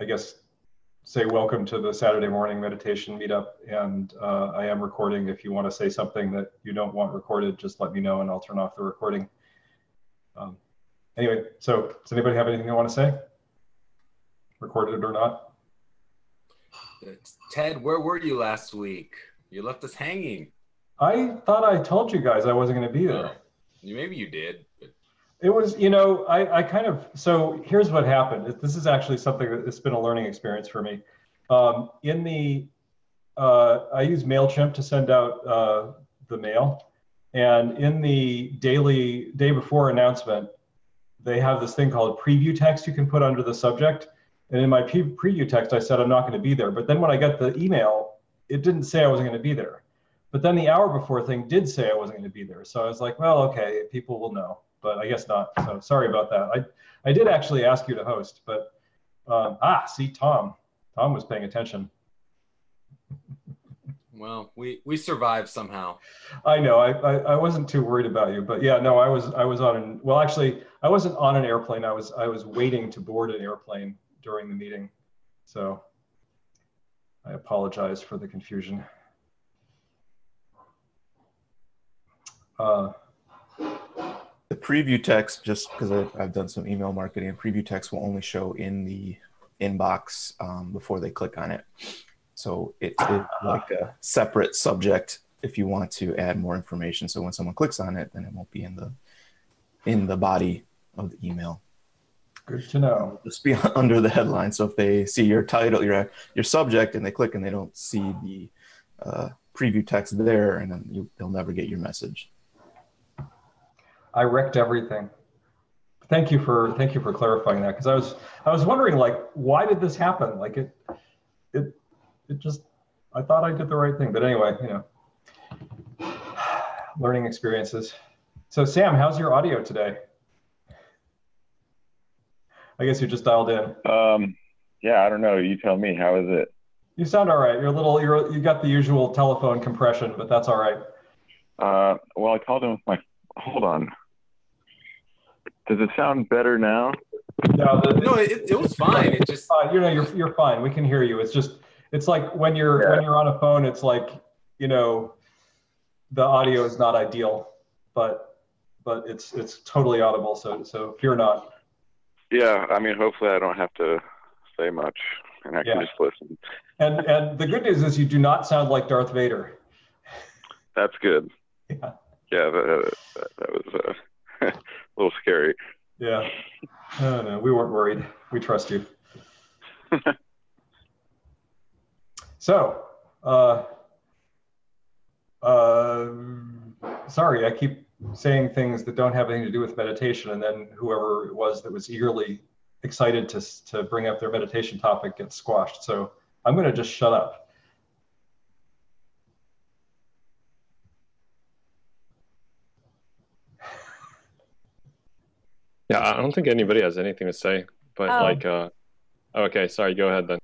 I guess, say welcome to the Saturday morning meditation meetup. And uh, I am recording. If you want to say something that you don't want recorded, just let me know and I'll turn off the recording. Um, anyway, so does anybody have anything they want to say? Recorded or not? Ted, where were you last week? You left us hanging. I thought I told you guys I wasn't going to be there. Oh, maybe you did. It was, you know, I, I kind of, so here's what happened. This is actually something that it's been a learning experience for me. Um, in the, uh, I use MailChimp to send out uh, the mail. And in the daily, day before announcement, they have this thing called preview text you can put under the subject. And in my pre- preview text, I said I'm not going to be there. But then when I got the email, it didn't say I wasn't going to be there. But then the hour before thing did say I wasn't going to be there. So I was like, well, okay, people will know, but I guess not. So sorry about that. I, I did actually ask you to host, but um, ah, see, Tom, Tom was paying attention. Well, we we survived somehow. I know. I, I, I wasn't too worried about you, but yeah, no, I was I was on an well, actually, I wasn't on an airplane. I was I was waiting to board an airplane during the meeting, so I apologize for the confusion. Uh, the preview text, just because I've done some email marketing, preview text will only show in the inbox um, before they click on it. So it is like a separate subject if you want to add more information. So when someone clicks on it, then it won't be in the in the body of the email. Good to know. Just be under the headline. So if they see your title, your your subject, and they click and they don't see the uh, preview text there, and then you, they'll never get your message. I wrecked everything. Thank you for thank you for clarifying that because I was I was wondering like why did this happen? Like it it it just I thought I did the right thing, but anyway, you know, learning experiences. So Sam, how's your audio today? I guess you just dialed in. Um, yeah, I don't know. You tell me. How is it? You sound all right. You're a little. You're you got the usual telephone compression, but that's all right. Uh, well, I called in with my. Hold on. Does it sound better now? No, the, no, it, it was fine. It just uh, you know you're you're fine. We can hear you. It's just it's like when you're yeah. when you're on a phone. It's like you know the audio is not ideal, but but it's it's totally audible. So so fear not. Yeah, I mean, hopefully I don't have to say much, and I yeah. can just listen. And and the good news is you do not sound like Darth Vader. That's good. Yeah. Yeah, that, that, that was. Uh, a little scary. Yeah. No, no, we weren't worried. We trust you. so, uh, uh, sorry, I keep saying things that don't have anything to do with meditation, and then whoever it was that was eagerly excited to, to bring up their meditation topic gets squashed. So I'm going to just shut up. Yeah, I don't think anybody has anything to say, but oh. like, uh, okay, sorry, go ahead then.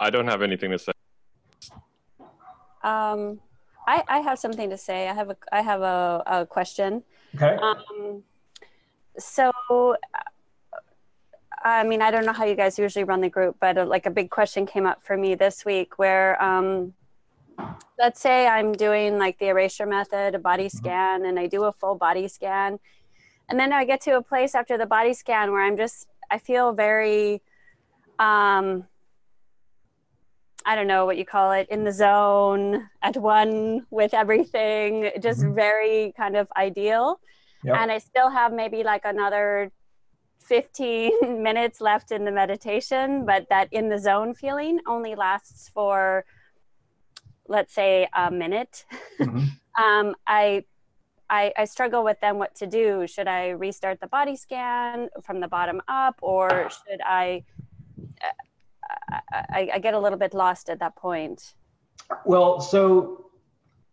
I don't have anything to say. Um, I, I have something to say. I have a, I have a, a question. Okay. Um, so, I mean, I don't know how you guys usually run the group, but uh, like a big question came up for me this week where, um, let's say I'm doing like the erasure method, a body mm-hmm. scan, and I do a full body scan and then I get to a place after the body scan where I'm just I feel very um I don't know what you call it in the zone at one with everything just mm-hmm. very kind of ideal yep. and I still have maybe like another 15 minutes left in the meditation but that in the zone feeling only lasts for let's say a minute mm-hmm. um, I I, I struggle with then what to do. Should I restart the body scan from the bottom up, or should I? Uh, I, I get a little bit lost at that point. Well, so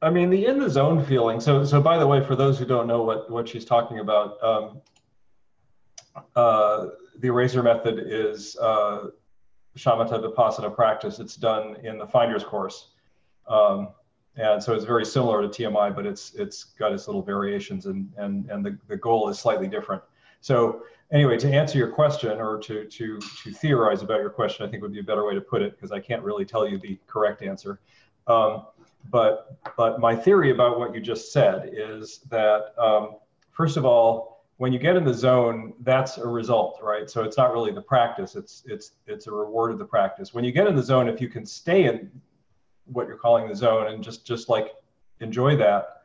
I mean, the in the zone feeling. So, so by the way, for those who don't know what what she's talking about, um, uh, the eraser method is uh, shamatha vipassana practice. It's done in the Finder's course. Um, and so it's very similar to TMI, but it's it's got its little variations, and and and the, the goal is slightly different. So anyway, to answer your question or to, to, to theorize about your question, I think would be a better way to put it because I can't really tell you the correct answer. Um, but, but my theory about what you just said is that, um, first of all, when you get in the zone, that's a result, right? So it's not really the practice, it's, it's, it's a reward of the practice. When you get in the zone, if you can stay in what you're calling the zone and just, just like enjoy that,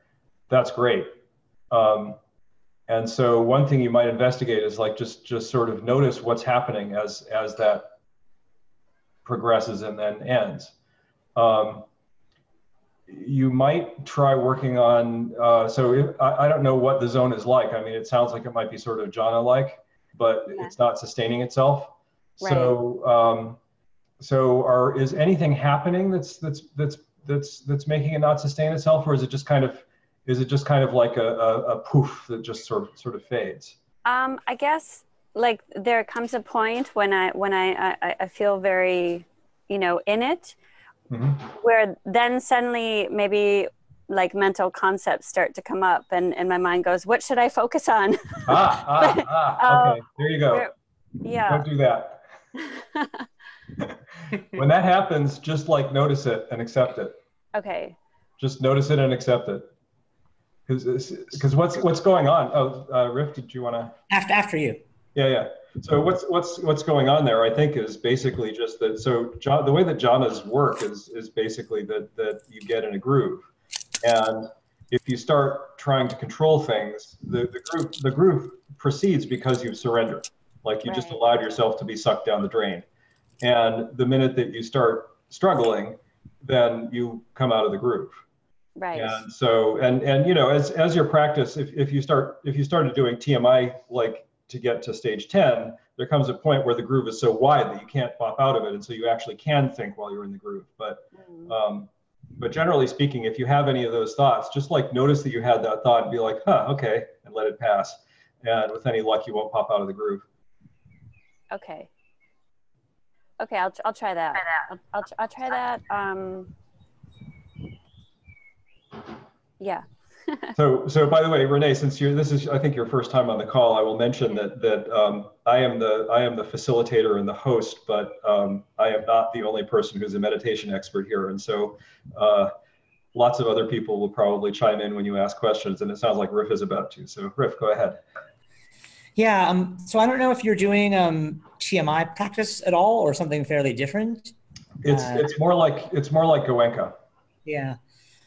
that's great. Um, and so one thing you might investigate is like just just sort of notice what's happening as as that progresses and then ends. Um, you might try working on. Uh, so if, I, I, don't know what the zone is like. I mean, it sounds like it might be sort of jhana-like, but yeah. it's not sustaining itself. Right. So um, so are is anything happening that's that's that's that's that's making it not sustain itself, or is it just kind of is it just kind of like a, a, a poof that just sort of sort of fades? Um, I guess like there comes a point when I when I I, I feel very, you know, in it, mm-hmm. where then suddenly maybe like mental concepts start to come up and, and my mind goes what should i focus on ah, ah, ah okay there you go yeah don't do that when that happens just like notice it and accept it okay just notice it and accept it because what's what's going on? Oh, uh, Riff, did you want to? After after you. Yeah, yeah. So what's what's what's going on there? I think is basically just that. So John, the way that jhanas work is is basically that that you get in a groove, and if you start trying to control things, the the groove the groove proceeds because you've surrendered. Like you right. just allowed yourself to be sucked down the drain, and the minute that you start struggling, then you come out of the groove. Right. And so, and and you know, as as your practice, if if you start if you started doing TMI like to get to stage 10, there comes a point where the groove is so wide that you can't pop out of it, and so you actually can think while you're in the groove. But mm-hmm. um, but generally speaking, if you have any of those thoughts, just like notice that you had that thought and be like, huh, okay, and let it pass. And with any luck, you won't pop out of the groove. Okay. Okay, I'll, I'll try that. I'll, I'll, I'll try that. Um, yeah. so, so by the way, Renee, since you're this is I think your first time on the call, I will mention that that um, I am the I am the facilitator and the host, but um, I am not the only person who's a meditation expert here, and so uh, lots of other people will probably chime in when you ask questions, and it sounds like Riff is about to. So, Riff, go ahead. Yeah. Um, so I don't know if you're doing um, TMI practice at all, or something fairly different. It's uh, it's more like it's more like Goenka. Yeah.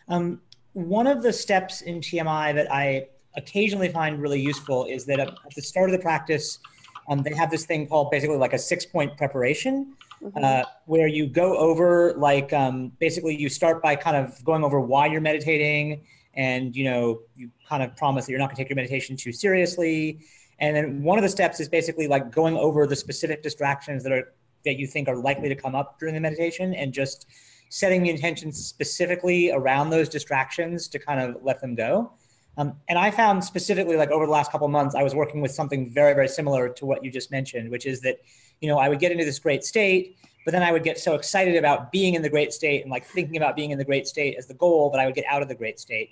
Um, one of the steps in TMI that I occasionally find really useful is that at the start of the practice, um, they have this thing called basically like a six point preparation. Mm-hmm. Uh, where you go over like um, basically you start by kind of going over why you're meditating and you know you kind of promise that you're not going to take your meditation too seriously and then one of the steps is basically like going over the specific distractions that are that you think are likely to come up during the meditation and just setting the intention specifically around those distractions to kind of let them go. Um, and I found specifically, like over the last couple months, I was working with something very, very similar to what you just mentioned, which is that, you know, I would get into this great state, but then I would get so excited about being in the great state and like thinking about being in the great state as the goal that I would get out of the great state.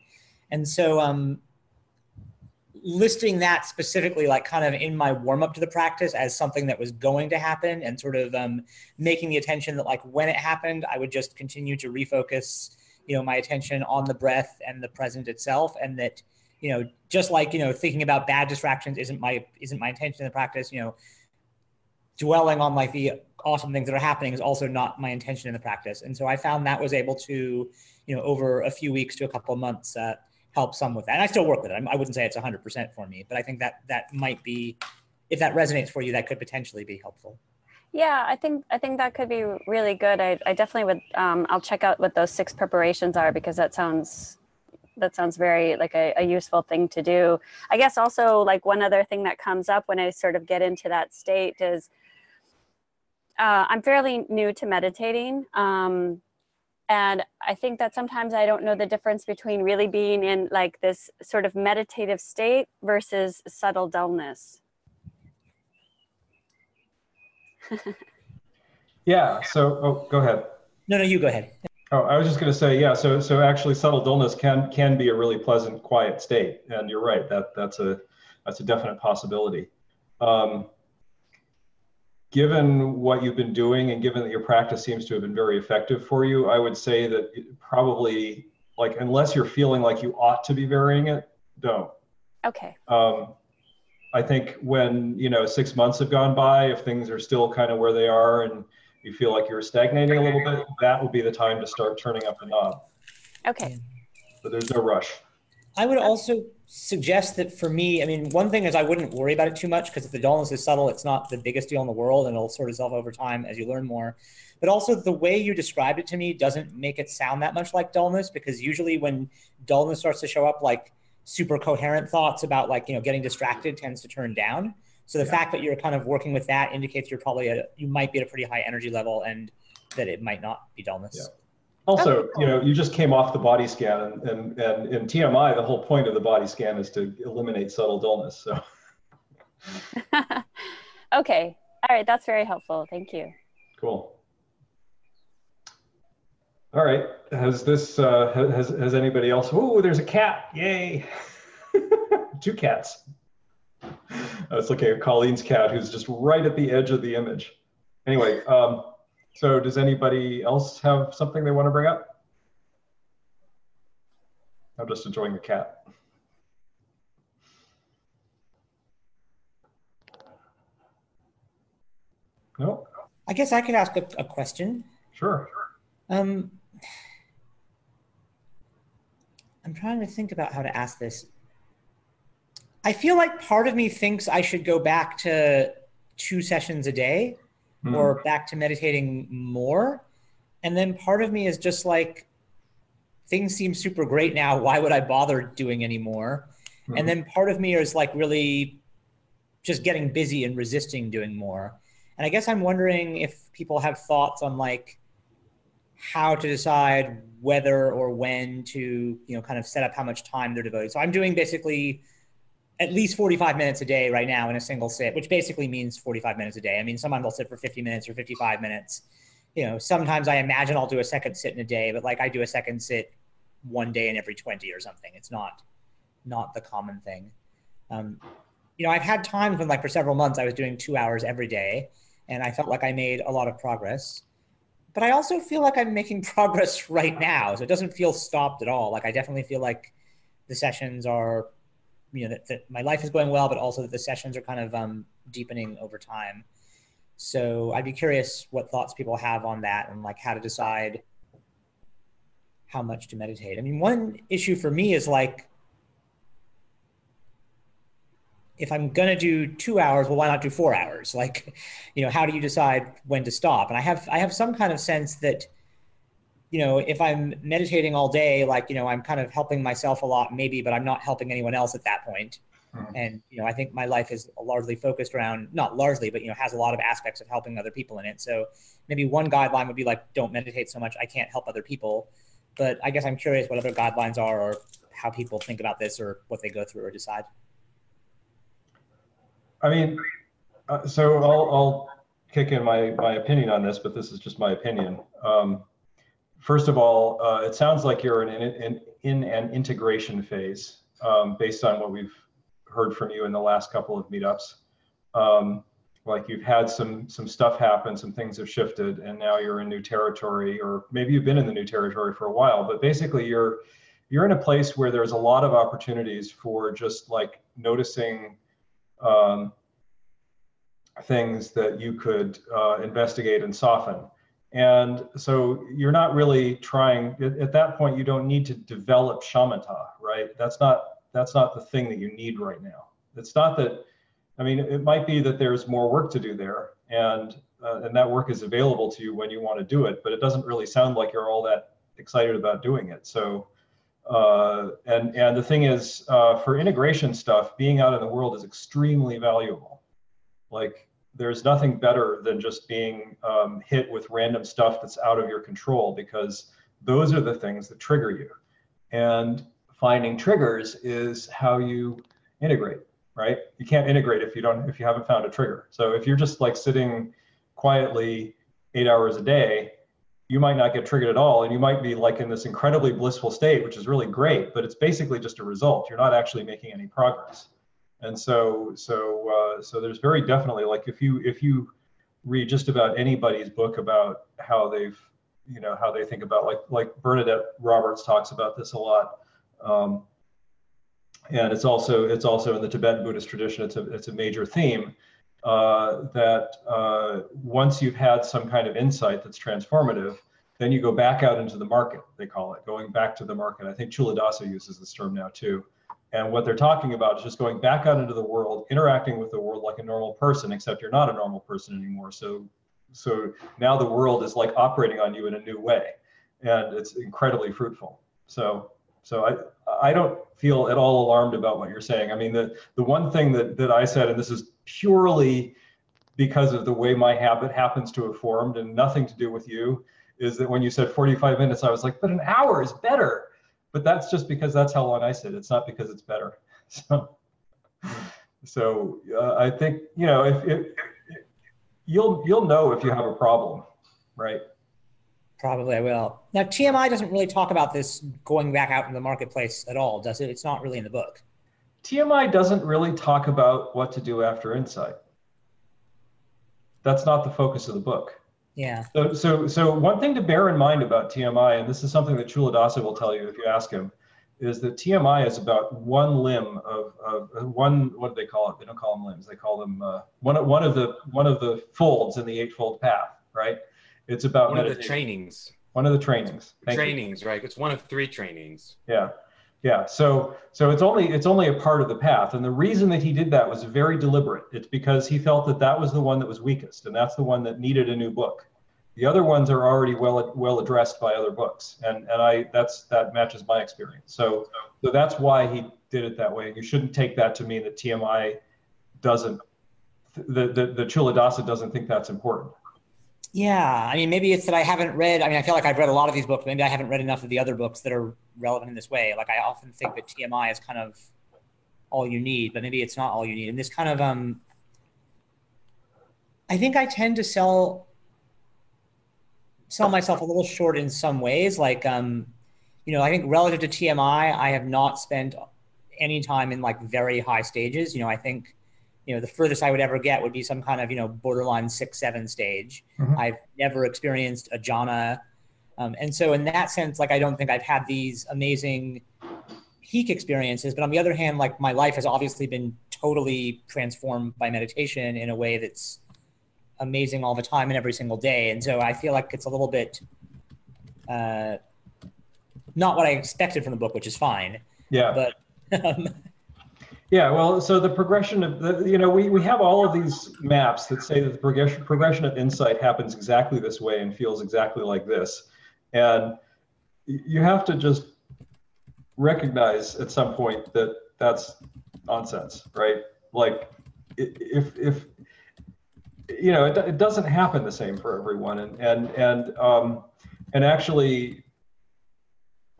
And so, um, listing that specifically like kind of in my warm up to the practice as something that was going to happen and sort of um, making the attention that like when it happened i would just continue to refocus you know my attention on the breath and the present itself. And that you know just like you know thinking about bad distractions isn't my isn't my intention in the practice you know dwelling on like the awesome things that are happening is also not my intention in the practice. And so i found that was able to you know over a few weeks to a couple of months uh, help some with that. And I still work with it. I wouldn't say it's 100% for me, but I think that that might be, if that resonates for you, that could potentially be helpful. Yeah, I think I think that could be really good. I, I definitely would. Um, I'll check out what those six preparations are because that sounds that sounds very like a, a, useful thing to do. I guess also like one other thing that comes up when I sort of get into that state is uh, I'm fairly new to meditating. Um, and i think that sometimes i don't know the difference between really being in like this sort of meditative state versus subtle dullness. Yeah so oh go ahead. No no you go ahead. Oh i was just going to say yeah so so actually subtle dullness can can be a really pleasant quiet state. And you're right that that's a that's a definite possibility. Um, given what you've been doing and given that your practice seems to have been very effective for you, I would say that it probably, like, unless you're feeling like you ought to be varying it, don't. Okay. Um, I think when, you know, six months have gone by, if things are still kind of where they are and you feel like you're stagnating a little bit, that will be the time to start turning up the knob. Okay. But there's no rush. I would also suggest that for me, I mean, one thing is I wouldn't worry about it too much because if the dullness is subtle, it's not the biggest deal in the world and it'll sort itself over time as you learn more. But also the way you described it to me doesn't make it sound that much like dullness because usually when dullness starts to show up, like super coherent thoughts about like, you know, getting distracted tends to turn down. So the Yeah. fact that you're kind of working with that indicates you're probably at, you might be at a pretty high energy level and that it might not be dullness. Yeah. Also, cool. you know, you just came off the body scan, and, and, and in TMI, the whole point of the body scan is to eliminate subtle dullness. So, okay. All right. That's very helpful. Thank you. cool. All right. Has this, uh, has, has anybody else? Oh, there's a cat. Yay. Two cats. I was looking at Colleen's cat, who's just right at the edge of the image. Anyway, um, so does anybody else have something they want to bring up? I'm just enjoying the cat. No, I guess I could ask a, a question. sure. Um, I'm trying to think about how to ask this. I feel like part of me thinks I should go back to two sessions a day Hmm. or back to meditating more. And then part of me is just like, things seem super great now. Why would I bother doing any more? Mhm. And then part of me is like really just getting busy and resisting doing more. And I guess I'm wondering if people have thoughts on like how to decide whether or when to, you know, kind of set up how much time they're devoting. So I'm doing basically at least 45 minutes a day right now in a single sit, which basically means 45 minutes a day. I mean, sometimes I'll sit for 50 minutes or 55 minutes. You know, sometimes I imagine I'll do a second sit in a day, but like I do a second sit one day in every 20 or something. It's not not the common thing. Um, you know, I've had times when like for several months I was doing two hours every day and I felt like I made a lot of progress. But I also feel like I'm making progress right now. So it doesn't feel stopped at all. Like I definitely feel like the sessions are you know that, that my life is going well but also that the sessions are kind of um, deepening over time. So i'd be curious what thoughts people have on that and like how to decide how much to meditate. I mean one issue for me is like if i'm to do two hours well why not do four hours? Like you know how do you decide when to stop? And i have i have some kind of sense that you know, if I'm meditating all day, like, you know, I'm kind of helping myself a lot, maybe, but I'm not helping anyone else at that point. Mhm. And, you know, I think my life is largely focused around, not largely, but, you know, has a lot of aspects of helping other people in it. So maybe one guideline would be like, don't meditate so much. I can't help other people. But I guess I'm curious what other guidelines are or how people think about this or what they go through or decide. I mean, uh, so I'll, I'll kick in my, my opinion on this, but this is just my opinion. Um, first of all, uh, it sounds like you're in, in, in an integration phase um, based on what we've heard from you in the last couple of meetups. Um, like you've had some some stuff happen, some things have shifted, and now you're in new territory, or maybe you've been in the new territory for a while. But basically, you're you're in a place where there's a lot of opportunities for just like noticing um, things that you could uh, investigate and soften. And so you're not really trying at, at that point. You don't need to develop shamatha, right? That's not that's not the thing that you need right now. It's not that. I mean, it might be that there's more work to do there, and uh, and that work is available to you when you want to do it. But it doesn't really sound like you're all that excited about doing it. So, uh, and and the thing is, uh, for integration stuff, being out in the world is extremely valuable. Like there's nothing better than just being um, hit with random stuff that's out of your control because those are the things that trigger you. And finding triggers is how you integrate, right? You can't integrate if you don't if you haven't found a trigger. So if you're just like sitting quietly eight hours a day, you might not get triggered at all, and you might be like in this incredibly blissful state, which is really great, but it's basically just a result. You're not actually making any progress. And so so uh, so there's very definitely like if you if you read just about anybody's book about how they've you know how they think about like like Bernadette Roberts talks about this a lot. Um, and it's also it's also in the Tibetan Buddhist tradition. It's a it's a major theme uh, that uh, once you've had some kind of insight that's transformative, then you go back out into the market. They call it going back to the market. I think Culadasa uses this term now too. And what they're talking about is just going back out into the world, interacting with the world like a normal person, except you're not a normal person anymore. So, so now the world is like operating on you in a new way, and it's incredibly fruitful. So, so I, I don't feel at all alarmed about what you're saying. I mean, the the one thing that that I said, and this is purely because of the way my habit happens to have formed, and nothing to do with you, is that when you said 45 minutes, I was like, but an hour is better but that's just because that's how long I sit. It's not because it's better. So, so uh, I think you know if, if, if, you'll you'll know if you have a problem, right? Probably I will. Now TMI doesn't really talk about this going back out in the marketplace at all, does it? It's not really in the book. TMI doesn't really talk about what to do after insight. That's not the focus of the book. Yeah. So, so, so one thing to bear in mind about TMI, and this is something that Culadasa will tell you if you ask him, is that TMI is about one limb of, of one. What do they call it? They don't call them limbs. They call them uh, one of one of the one of the folds in the eightfold path. Right. It's about one meditation. of the trainings. One of the trainings. Thank trainings, you. right? It's one of three trainings. Yeah. Yeah, so so it's only it's only a part of the path, and the reason that he did that was very deliberate. It's because he felt that that was the one that was weakest, and that's the one that needed a new book. The other ones are already well well addressed by other books, and and I that's that matches my experience. So so that's why he did it that way. You shouldn't take that to mean that TMI doesn't the the, the Culadasa doesn't think that's important. Yeah, I mean, maybe it's that I haven't read. I mean, I feel like I've read a lot of these books. Maybe I haven't read enough of the other books that are relevant in this way. Like I often think that TMI is kind of all you need, but maybe it's not all you need. And this kind of, um, I think I tend to sell sell myself a little short in some ways. Like, um, you know, I think relative to TMI, I have not spent any time in like very high stages. You know, I think you know the furthest i would ever get would be some kind of you know borderline six seven stage mm-hmm. i've never experienced a jhana um, and so in that sense like i don't think i've had these amazing peak experiences but on the other hand like my life has obviously been totally transformed by meditation in a way that's amazing all the time and every single day and so i feel like it's a little bit uh, not what i expected from the book which is fine yeah but um, yeah, well, so the progression of the, you know, we, we have all of these maps that say that the progression progression of insight happens exactly this way and feels exactly like this. And you have to just recognize at some point that that's nonsense, right? Like if if you know, it, it doesn't happen the same for everyone. And and and um and actually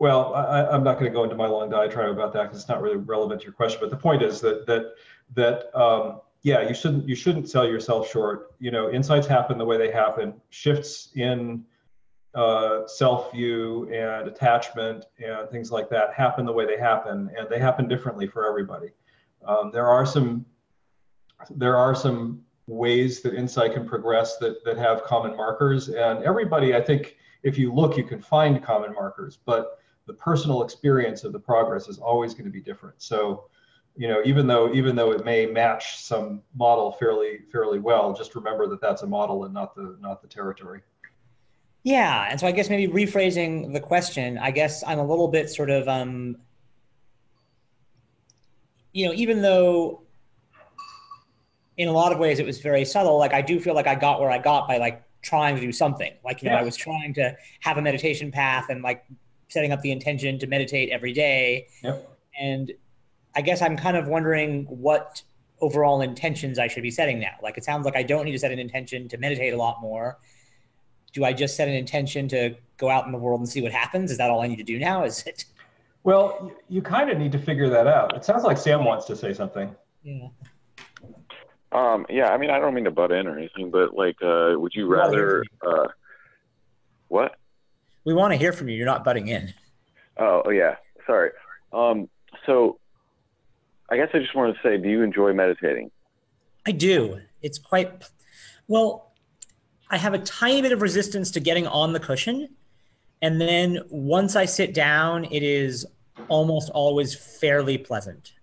well, I, am not going to go into my long diatribe about that because it's not really relevant to your question. But the point is that that that um, yeah, you shouldn't you shouldn't sell yourself short. You know, insights happen the way they happen. Shifts in uh, self view and attachment and things like that happen the way they happen, and they happen differently for everybody. Um, there are some there are some ways that insight can progress that that have common markers, and everybody, I think, if you look, you can find common markers, but the personal experience of the progress is always going to be different. So, you know, even though even though it may match some model fairly fairly well, just remember that that's a model and not the not the territory. Yeah, and so I guess maybe rephrasing the question, I guess I'm a little bit sort of um you know, even though in a lot of ways it was very subtle, like I do feel like I got where I got by like trying to do something. Like, you know, I was trying to have a meditation path and like setting up the intention to meditate every day. Yep. And I guess I'm kind of wondering what overall intentions I should be setting now. Like it sounds like I don't need to set an intention to meditate a lot more. Do I just set an intention to go out in the world and see what happens? Is that all I need to do now? Is it? Well, you kind of need to figure that out. It sounds like Sam wants to say something. Yeah. Um, yeah, I mean, I don't mean to butt in or anything, but like, uh, would you rather, uh, what? We want to hear from you. You're not butting in. Oh, oh yeah. Sorry. Um, so I guess I just wanted to say, do you enjoy meditating? I do. It's quite well. I have a tiny bit of resistance to getting on the cushion, and then once I sit down, it is almost always fairly pleasant,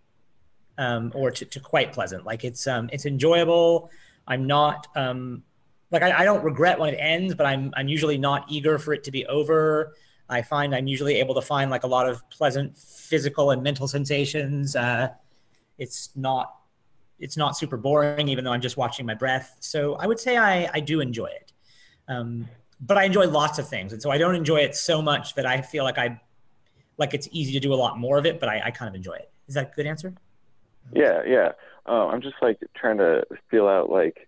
um, or to, to, quite pleasant. Like it's um, it's enjoyable. I'm not um, like I, I don't regret when it ends, but I'm I'm usually not eager for it to be over. I find I'm usually able to find like a lot of pleasant physical and mental sensations. Uh, it's not it's not super boring, even though I'm just watching my breath. So I would say I, I do enjoy it. Um, but I enjoy lots of things. And so I don't enjoy it so much that I feel like I like it's easy to do a lot more of it, but I, I kind of enjoy it. Is that a good answer? Yeah, yeah. Uh, I'm just like trying to feel out like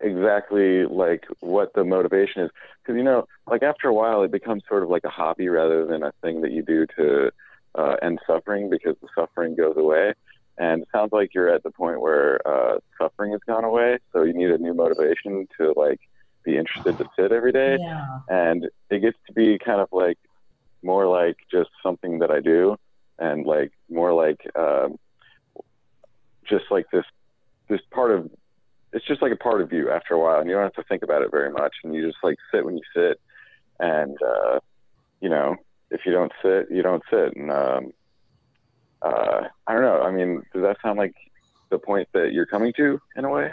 exactly like what the motivation is because you know like after a while it becomes sort of like a hobby rather than a thing that you do to uh, end suffering because the suffering goes away and it sounds like you're at the point where uh, suffering has gone away, so you need a new motivation to like be interested to sit every day. Yeah. And it gets to be kind of like more like just something that I do, and like more like um, just like this this part of it's just like a part of you after a while, and you don't have to think about it very much, and you just like sit when you sit, and uh, you know if you don't sit, you don't sit, and um, uh, I don't know. I mean, does that sound like the point that you're coming to in a way?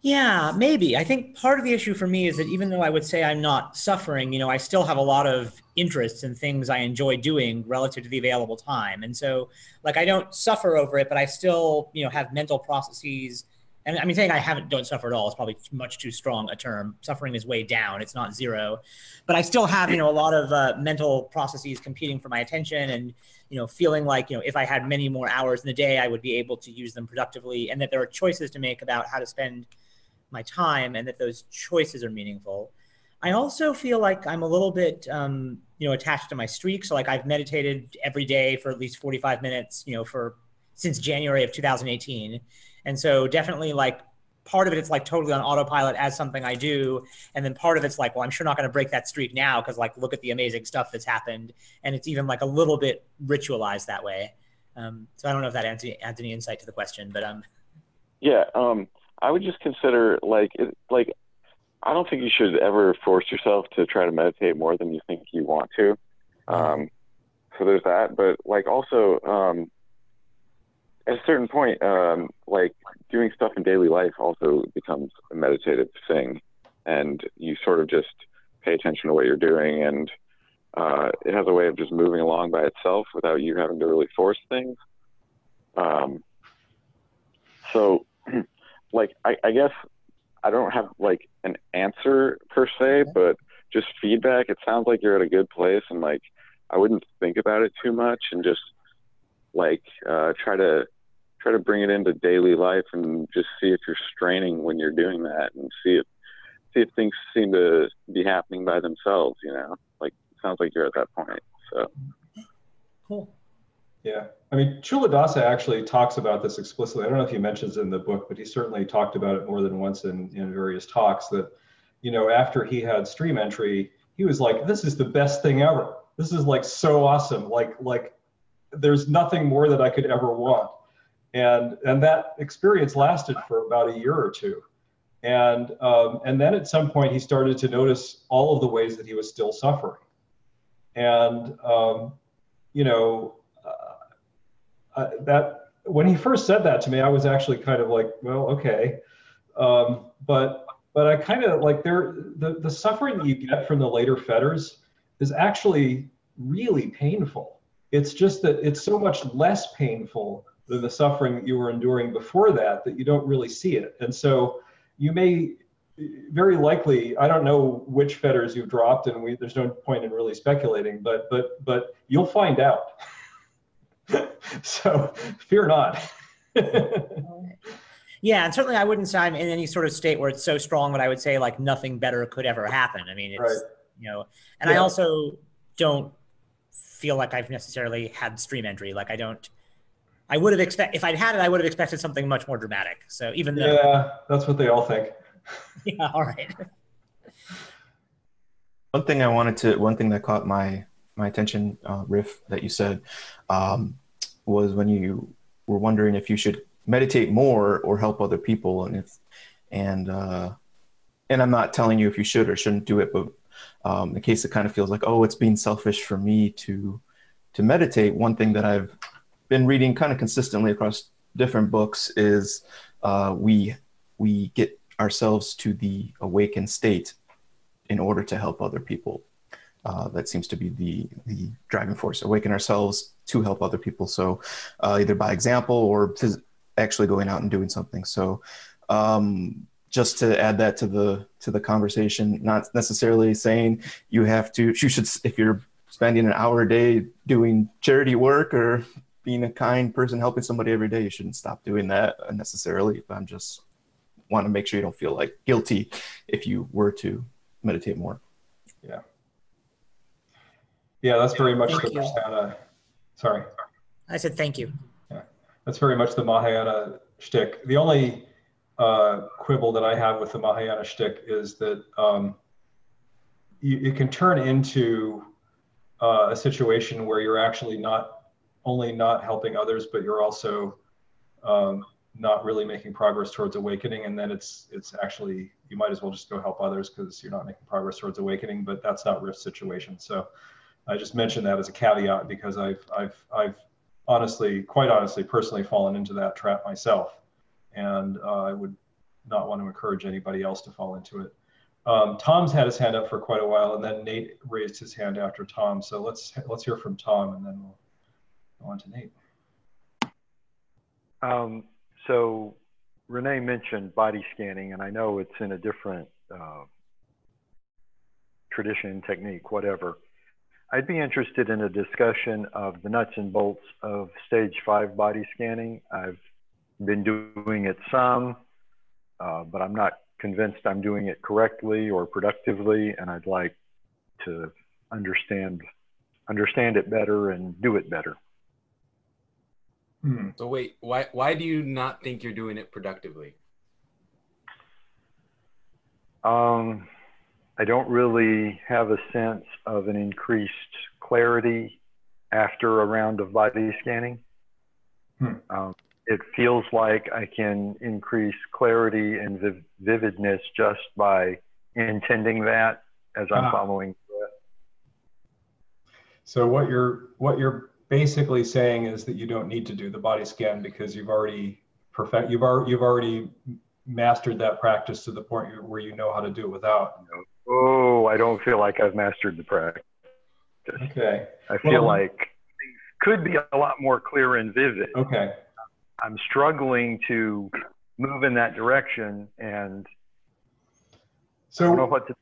Yeah, maybe. I think part of the issue for me is that even though I would say I'm not suffering, you know, I still have a lot of interests and things I enjoy doing relative to the available time. And so, like, I don't suffer over it, but I still, you know, have mental processes. And I mean, saying I haven't don't suffer at all is probably much too strong a term. Suffering is way down; it's not zero, but I still have, you know, a lot of uh, mental processes competing for my attention, and you know, feeling like, you know, if I had many more hours in the day, I would be able to use them productively and that there are choices to make about how to spend my time and that those choices are meaningful. I also feel like I'm a little bit, um, you know, attached to my streak. So like I've meditated every day for at least 45 minutes, you know, for since January of 2018. And so definitely like part of it it's like totally on autopilot as something I do, and then part of it's like, well, I'm sure not going to break that streak now because like look at the amazing stuff that's happened, and it's even like a little bit ritualized that way. Um, so I don't know if that adds, adds any insight to the question, but um. Yeah, um, I would just consider like it, like I don't think you should ever force yourself to try to meditate more than you think you want to. Um, so there's that, but like also um, at a certain point, um, like doing stuff in daily life also becomes a meditative thing, and you sort of just pay attention to what you're doing, and uh, it has a way of just moving along by itself without you having to really force things. Um, so, like, I, I guess I don't have like an answer per se, but just feedback. It sounds like you're at a good place, and like I wouldn't think about it too much, and just like uh, try to try to bring it into daily life and just see if you're straining when you're doing that and see if see if things seem to be happening by themselves you know? Like sounds like you're at that point so. Cool yeah. I mean Culadasa actually talks about this explicitly. I don't know if he mentions it in the book but he certainly talked about it more than once in, in various talks that you know after he had stream entry he was like this is the best thing ever. This is like so awesome. Like like there's nothing more that i could ever want. And and that experience lasted for about a year or two. And um, and then at some point he started to notice all of the ways that he was still suffering. And um, you know that when he first said that to me i was actually kind of like well okay. Um, but but i kind of like there the, the suffering you get from the later fetters is actually really painful. It's just that it's so much less painful than the suffering that you were enduring before that that you don't really see it. And so you may very likely i don't know which fetters you've dropped and we, there's no point in really speculating but but but you'll find out so fear not yeah and certainly i wouldn't say i'm in any sort of state where it's so strong that i would say like nothing better could ever happen i mean it's right. you know and yeah. i also don't feel like i've necessarily had stream entry like i don't I would have expect if I'd had it, I would have expected something much more dramatic. So even though yeah, that's what they all think. yeah. All right. One thing I wanted to, one thing that caught my my attention, uh, Riff, that you said, um, was when you were wondering if you should meditate more or help other people, and if and uh, and I'm not telling you if you should or shouldn't do it, but um, in case it kind of feels like oh, it's being selfish for me to to meditate. One thing that I've been reading kind of consistently across different books is uh, we we get ourselves to the awakened state in order to help other people. Uh, that seems to be the the driving force. Awaken ourselves to help other people. So uh, either by example or actually going out and doing something. So um, just to add that to the to the conversation, not necessarily saying you have to. You should if you're spending an hour a day doing charity work or being a kind person helping somebody every day you shouldn't stop doing that necessarily but i'm just want to make sure you don't feel like guilty if you were to meditate more yeah yeah that's very much Thank the you. Mahayana. sorry I said thank you. yeah that's very much the mahayana shtick the only uh, quibble that i have with the mahayana shtick is that um, you, it can turn into uh, a situation where you're actually not only not helping others, but you're also um, not really making progress towards awakening. And then it's it's actually you might as well just go help others because you're not making progress towards awakening. But that's not Riff's situation. So I just mentioned that as a caveat because I've I've I've honestly, quite honestly, personally fallen into that trap myself, and uh, I would not want to encourage anybody else to fall into it. Um, Tom's had his hand up for quite a while, and then Nate raised his hand after Tom. So let's let's hear from Tom, and then we'll go on to Nate. Um, so Renee mentioned body scanning, and I know it's in a different uh, tradition, technique, whatever. I'd be interested in a discussion of the nuts and bolts of stage five body scanning. I've been doing it some, uh, but I'm not convinced I'm doing it correctly or productively, and I'd like to understand understand it better and do it better. Hmm. So wait, why why do you not think you're doing it productively? Um, I don't really have a sense of an increased clarity after a round of body scanning. Hmm. Um, it feels like I can increase clarity and viv- vividness just by intending that as I'm Ah. following. So what you're what you're basically saying is that you don't need to do the body scan because you've already perfect you've already you've already mastered that practice to the point where you know how to do it without. I don't feel like I've mastered the practice. Okay. I feel Well- like things could be a lot more clear and vivid. Okay. I'm struggling to move in that direction, and I don't know So what to.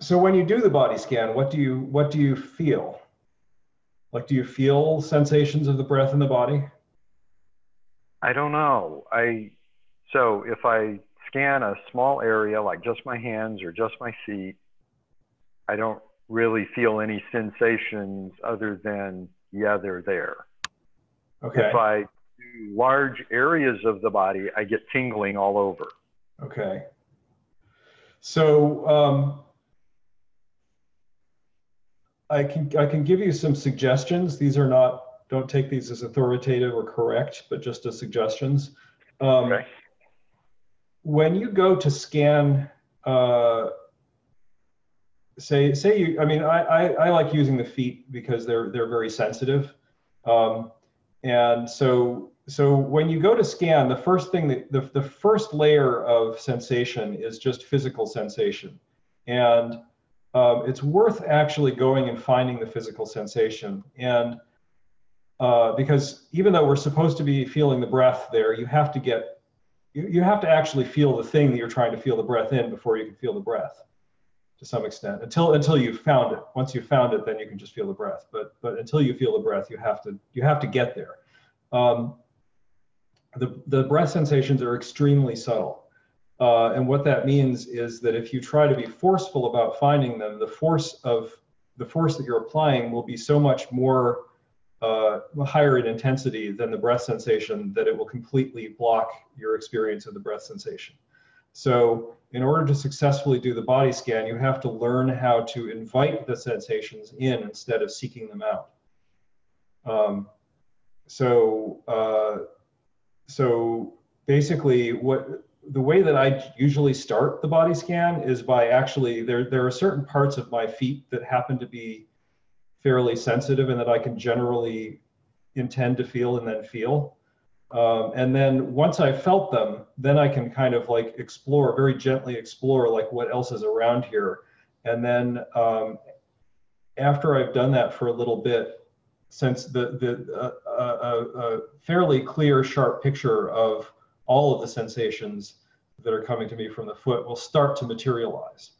so when you do the body scan, what do you what do you feel? Like do you feel sensations of the breath in the body? I don't know. I so if I scan a small area like just my hands or just my feet, I don't really feel any sensations other than yeah, they're there. Okay. If I do large areas of the body, I get tingling all over. Okay. So um, I can I can give you some suggestions. These are not don't take these as authoritative or correct, but just as suggestions. Um, Okay. When you go to scan, uh, say say you I mean I, I I like using the feet because they're they're very sensitive, um, and so so when you go to scan, the first thing that the, the first layer of sensation is just physical sensation. And um, it's worth actually going and finding the physical sensation. And uh, because even though we're supposed to be feeling the breath there, you have to get, you, you have to actually feel the thing that you're trying to feel the breath in before you can feel the breath to some extent until until you've found it once you've found it then you can just feel the breath but but until you feel the breath you have to you have to get there um, the, the breath sensations are extremely subtle. Uh, and what that means is that if you try to be forceful about finding them, the force of the force that you're applying will be so much more uh, higher in intensity than the breath sensation that it will completely block your experience of the breath sensation. So, in order to successfully do the body scan, you have to learn how to invite the sensations in instead of seeking them out. Um, so, uh, so basically what the way that I usually start the body scan is by actually there there are certain parts of my feet that happen to be fairly sensitive and that I can generally intend to feel and then feel. Um, and then once I've felt them, then I can kind of like explore, very gently explore like what else is around here. And then um, after I've done that for a little bit, since the the uh, uh, uh, fairly clear, sharp picture of all of the sensations that are coming to me from the foot will start to materialize.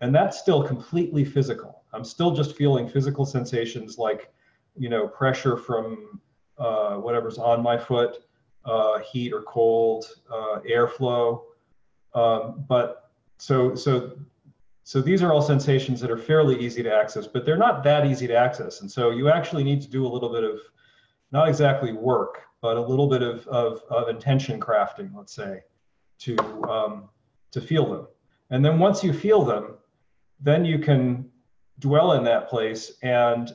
And that's still completely physical. I'm still just feeling physical sensations like, you know, pressure from uh, whatever's on my foot, uh, heat or cold, uh, airflow. Um, but so so so these are all sensations that are fairly easy to access, but they're not that easy to access. And so you actually need to do a little bit of not exactly work, but a little bit of, of, of intention crafting, let's say, to, um, to feel them. And then once you feel them, then you can dwell in that place and,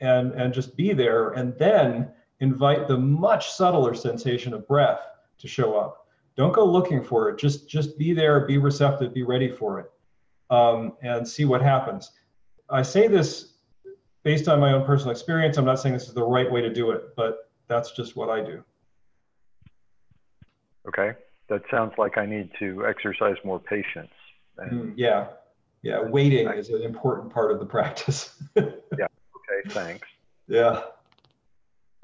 and, and just be there and then invite the much subtler sensation of breath to show up. Don't go looking for it. Just, just be there, be receptive, be ready for it um, and see what happens. I say this based on my own personal experience. I'm not saying this is the right way to do it, but that's just what I do. Okay. That sounds like I need to exercise more patience. Mm, yeah. Yeah. Waiting is an important part of the practice. yeah. Okay. Thanks. Yeah.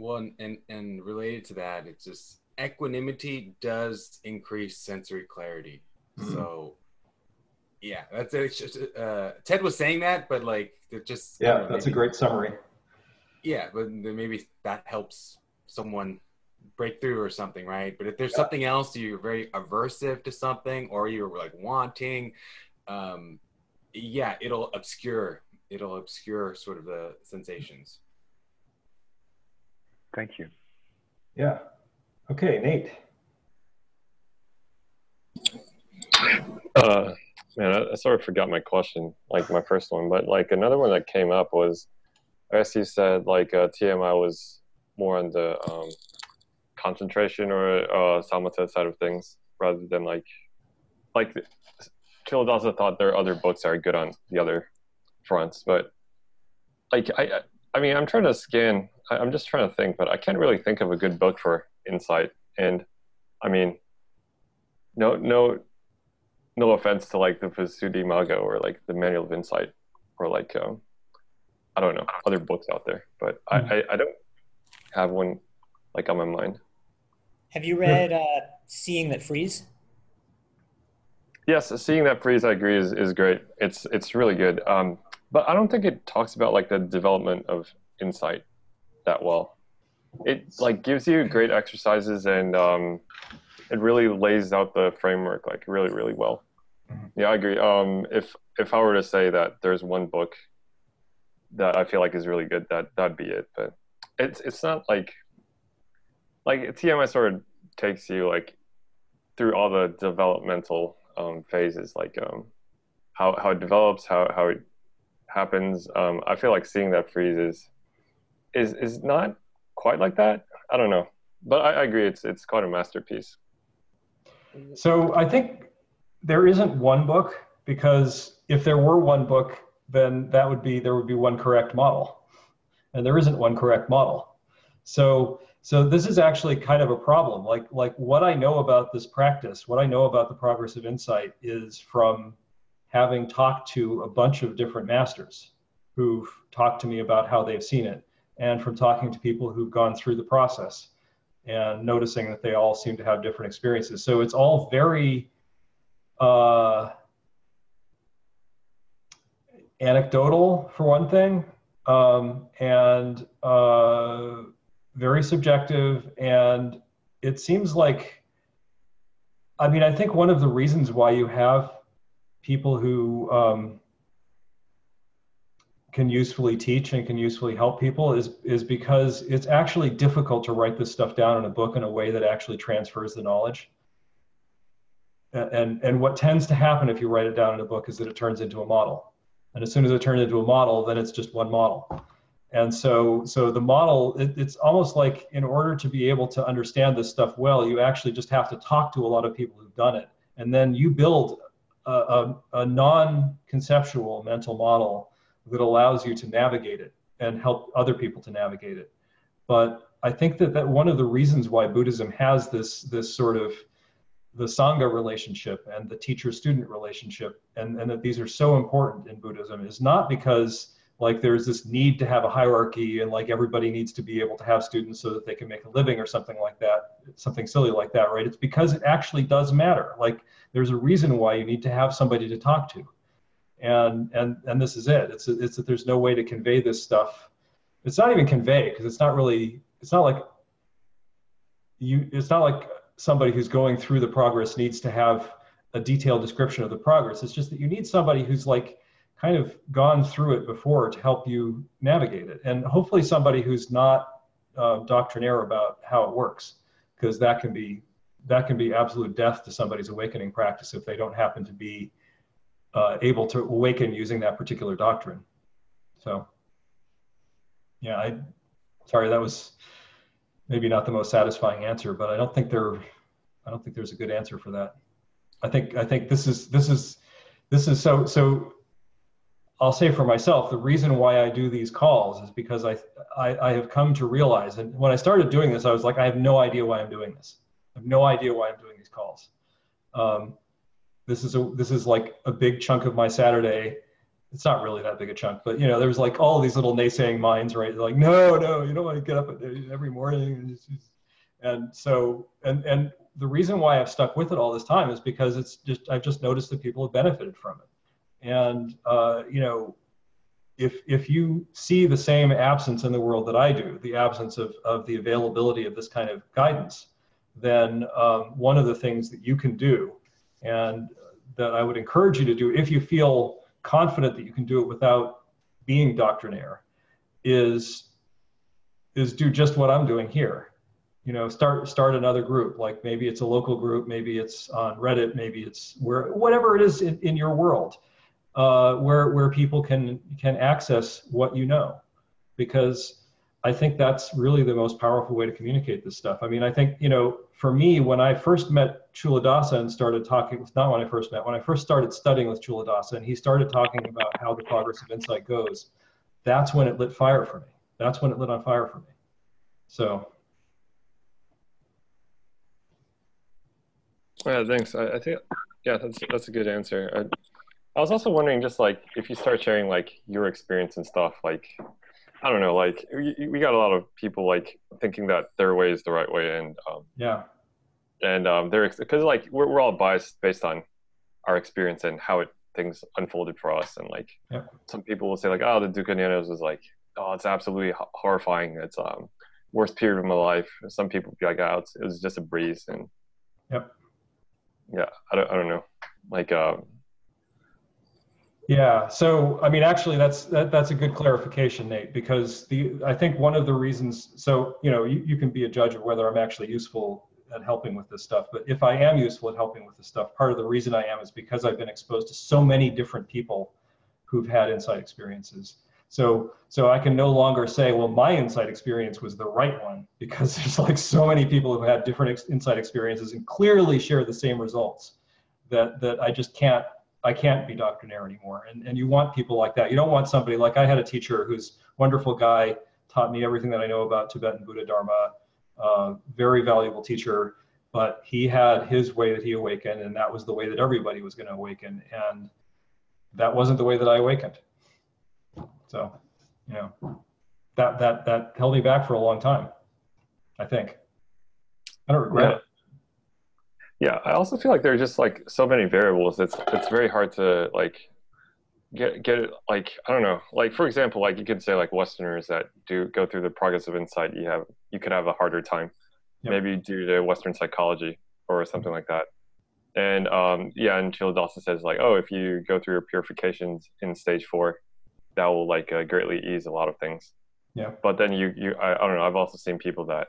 Well, and, and related to that, it's just equanimity does increase sensory clarity. Mm-hmm. So yeah, that's it. Just, uh, Ted was saying that, but like, it just yeah, that's maybe, a great summary. Yeah, but maybe that helps someone break through or something, right? But if there's yeah. something else you're very aversive to something, or you're like wanting, um, yeah, it'll obscure it'll obscure sort of the sensations. Thank you. Yeah. Okay, Nate. Uh, Man, I, I, sort of forgot my question, like my first one, but like another one that came up was, I guess you said like uh, TMI was more on the um, concentration or uh, samatha side of things rather than like, like Chilled also thought there are other books that are good on the other fronts, but like I, I mean, I'm trying to scan. I'm just trying to think, but I can't really think of a good book for insight. And I mean, no, no, no offense to like the Visuddhimagga or like the Manual of Insight or like um, I don't know other books out there, but mm-hmm. I, I, I don't have one like on my mind. Have you read uh, Seeing That Frees? Yes, Seeing That Frees, I agree, is, is great. It's it's really good. Um, but I don't think it talks about like the development of insight that well. It like gives you great exercises and um, it really lays out the framework like really really well. Mm-hmm. Yeah, I agree. Um, if if I were to say that there's one book that I feel like is really good, that that'd be it. But it's it's not like like TMI sort of takes you like through all the developmental um, phases, like um, how how it develops, how how it happens. Um, I feel like seeing that frees is is is not quite like that. I don't know, but I, I agree. It's it's quite a masterpiece. So I think there isn't one book because if there were one book, then that would be there would be one correct model, and there isn't one correct model. So so this is actually kind of a problem. Like like what I know about this practice, what I know about the progress of insight is from having talked to a bunch of different masters who've talked to me about how they've seen it, and from talking to people who've gone through the process and noticing that they all seem to have different experiences. So it's all very uh, anecdotal, for one thing, um, and uh, very subjective. And it seems like, I mean, I think one of the reasons why you have people who um, can usefully teach and can usefully help people is is because it's actually difficult to write this stuff down in a book in a way that actually transfers the knowledge. And and what tends to happen if you write it down in a book is that it turns into a model. And as soon as it turns into a model then it's just one model. And so, so the model, it, it's almost like in order to be able to understand this stuff well, you actually just have to talk to a lot of people who've done it. And then you build a, a, a non-conceptual mental model that allows you to navigate it and help other people to navigate it. But I think that, that one of the reasons why Buddhism has this, this sort of the Sangha relationship and the teacher student relationship, and, and that these are so important in Buddhism, is not because like there's this need to have a hierarchy and like everybody needs to be able to have students so that they can make a living or something like that something silly like that right it's because it actually does matter like there's a reason why you need to have somebody to talk to. And and and this is it. It's it's that there's no way to convey this stuff. It's not even convey because it's not really it's not like you it's not like somebody who's going through the progress needs to have a detailed description of the progress. It's just that you need somebody who's like kind of gone through it before to help you navigate it. And hopefully somebody who's not uh, doctrinaire about how it works, because that can be that can be absolute death to somebody's awakening practice if they don't happen to be uh, able to awaken using that particular doctrine. So, yeah, I sorry that was maybe not the most satisfying answer, but I don't think there I don't think there's a good answer for that. I think I think this is this is this is so so I'll say for myself, the reason why I do these calls is because I, I, I, have come to realize, and when I started doing this, I was like, I have no idea why I'm doing this. Have no idea why I'm doing these calls. Um, this is a, this is like a big chunk of my Saturday. It's not really that big a chunk, but you know, there's like all these little naysaying minds, right? They're like, no, no, you don't want to get up every morning. And so, and, and the reason why I've stuck with it all this time is because it's just, I've just noticed that people have benefited from it and uh, you know, if if you see the same absence in the world that I do, the absence of of the availability of this kind of guidance, then um, one of the things that you can do, and that I would encourage you to do, if you feel confident that you can do it without being doctrinaire, is is do just what I'm doing here. You know start start another group. Like maybe it's a local group maybe it's on reddit maybe it's where whatever it is in, in your world uh, where where people can can access what you know, because I think that's really the most powerful way to communicate this stuff. I mean, I think you know, for me, when I first met Culadasa and started talking, not when I first met, when I first started studying with Culadasa and he started talking about how the progress of insight goes, that's when it lit fire for me. That's when it lit on fire for me. So. Yeah, thanks. I, I think, yeah, that's that's a good answer. I, I was also wondering, just like if you start sharing like your experience and stuff, like I don't know, like we, we got a lot of people like thinking that their way is the right way, and um, yeah, and um, they're because like we're we're all biased based on our experience and how it things unfolded for us, and like yeah. some people will say like, oh, the Dukkha Nanas was like, oh, it's absolutely horrifying. It's um worst period of my life. Some people be like, oh, it was just a breeze, and yep, yeah, I don't I don't know, like um yeah. So, I mean, actually, that's that, that's a good clarification, Nate, because the I think one of the reasons. So, you know, you, you can be a judge of whether I'm actually useful at helping with this stuff. But if I am useful at helping with this stuff, part of the reason I am is because I've been exposed to so many different people who've had insight experiences. So, so I can no longer say, well, my insight experience was the right one because there's like so many people who had different ex- insight experiences and clearly share the same results that that I just can't I can't be doctrinaire anymore. And, and you want people like that. You don't want somebody like I had a teacher who's wonderful guy, taught me everything that I know about Tibetan Buddha Dharma, uh, very valuable teacher, but he had his way that he awakened, and that was the way that everybody was going to awaken. And that wasn't the way that I awakened. So, you know, that, that, that held me back for a long time, I think. I don't regret yeah. it. Yeah, I also feel like there are just like so many variables. It's it's very hard to like get get it like I don't know. Like for example, like you could say like Westerners that do go through the progress of insight, you have you could have a harder time, yep. maybe due to Western psychology or something like that. And um, yeah, and Culadasa says like, oh, if you go through your purifications in stage four, that will like uh, greatly ease a lot of things. Yeah. But then you you I, I don't know. I've also seen people that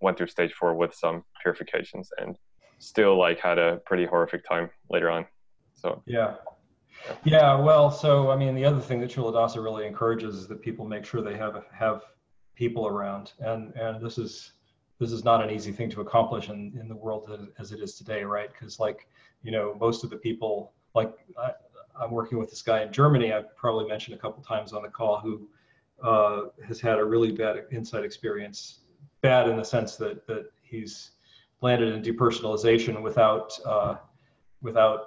went through stage four with some purifications and still like had a pretty horrific time later on. So yeah, Yeah, well, so I mean, the other thing that Culadasa really encourages is that people make sure they have have people around, and and this is this is not an easy thing to accomplish in in the world as it is today, right? Because like you know, most of the people like I, I'm working with this guy in Germany. I've probably mentioned a couple times on the call who uh, has had a really bad insight experience. Bad in the sense that that he's landed in depersonalization without uh, without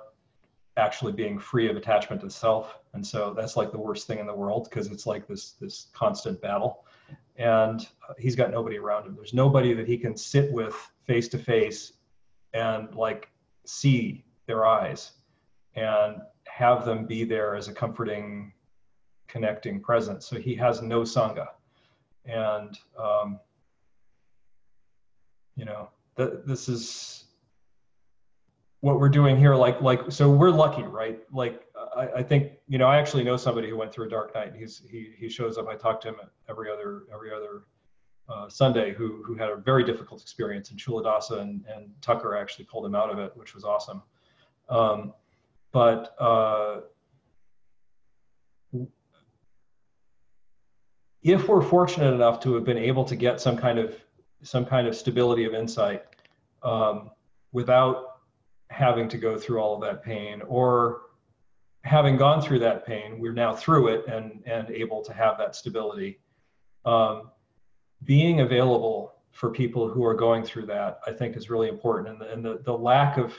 actually being free of attachment to self. And so that's like the worst thing in the world because it's like this this constant battle. And uh, he's got nobody around him. There's nobody that he can sit with face to face and like see their eyes and have them be there as a comforting connecting presence. So he has no sangha. And um, you know th- this is what we're doing here like like so we're lucky right? Like I, I think you know i actually know somebody who went through a dark night. He's he, he shows up i talk to him every other every other uh, sunday who who had a very difficult experience in culadasa and, and tucker actually pulled him out of it which was awesome. Um, but uh, if we're fortunate enough to have been able to get some kind of some kind of stability of insight um, without having to go through all of that pain. Or having gone through that pain we're now through it and and able to have that stability. Um, being available for people who are going through that i think is really important. And the, and the, the lack of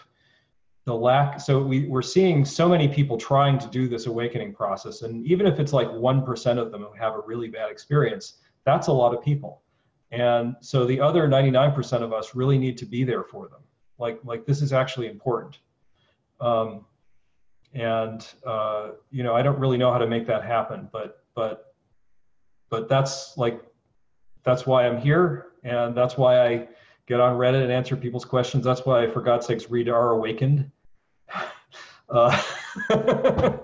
the lack so we, we're seeing so many people trying to do this awakening process. And even if it's like 1% of them who have a really bad experience that's a lot of people and so the other 99% of us really need to be there for them. Like like this is actually important. Um, and uh, you know i don't really know how to make that happen but but but that's like that's why i'm here. And that's why i get on reddit and answer people's questions. That's why i for god's sakes read r/awakened. Uh,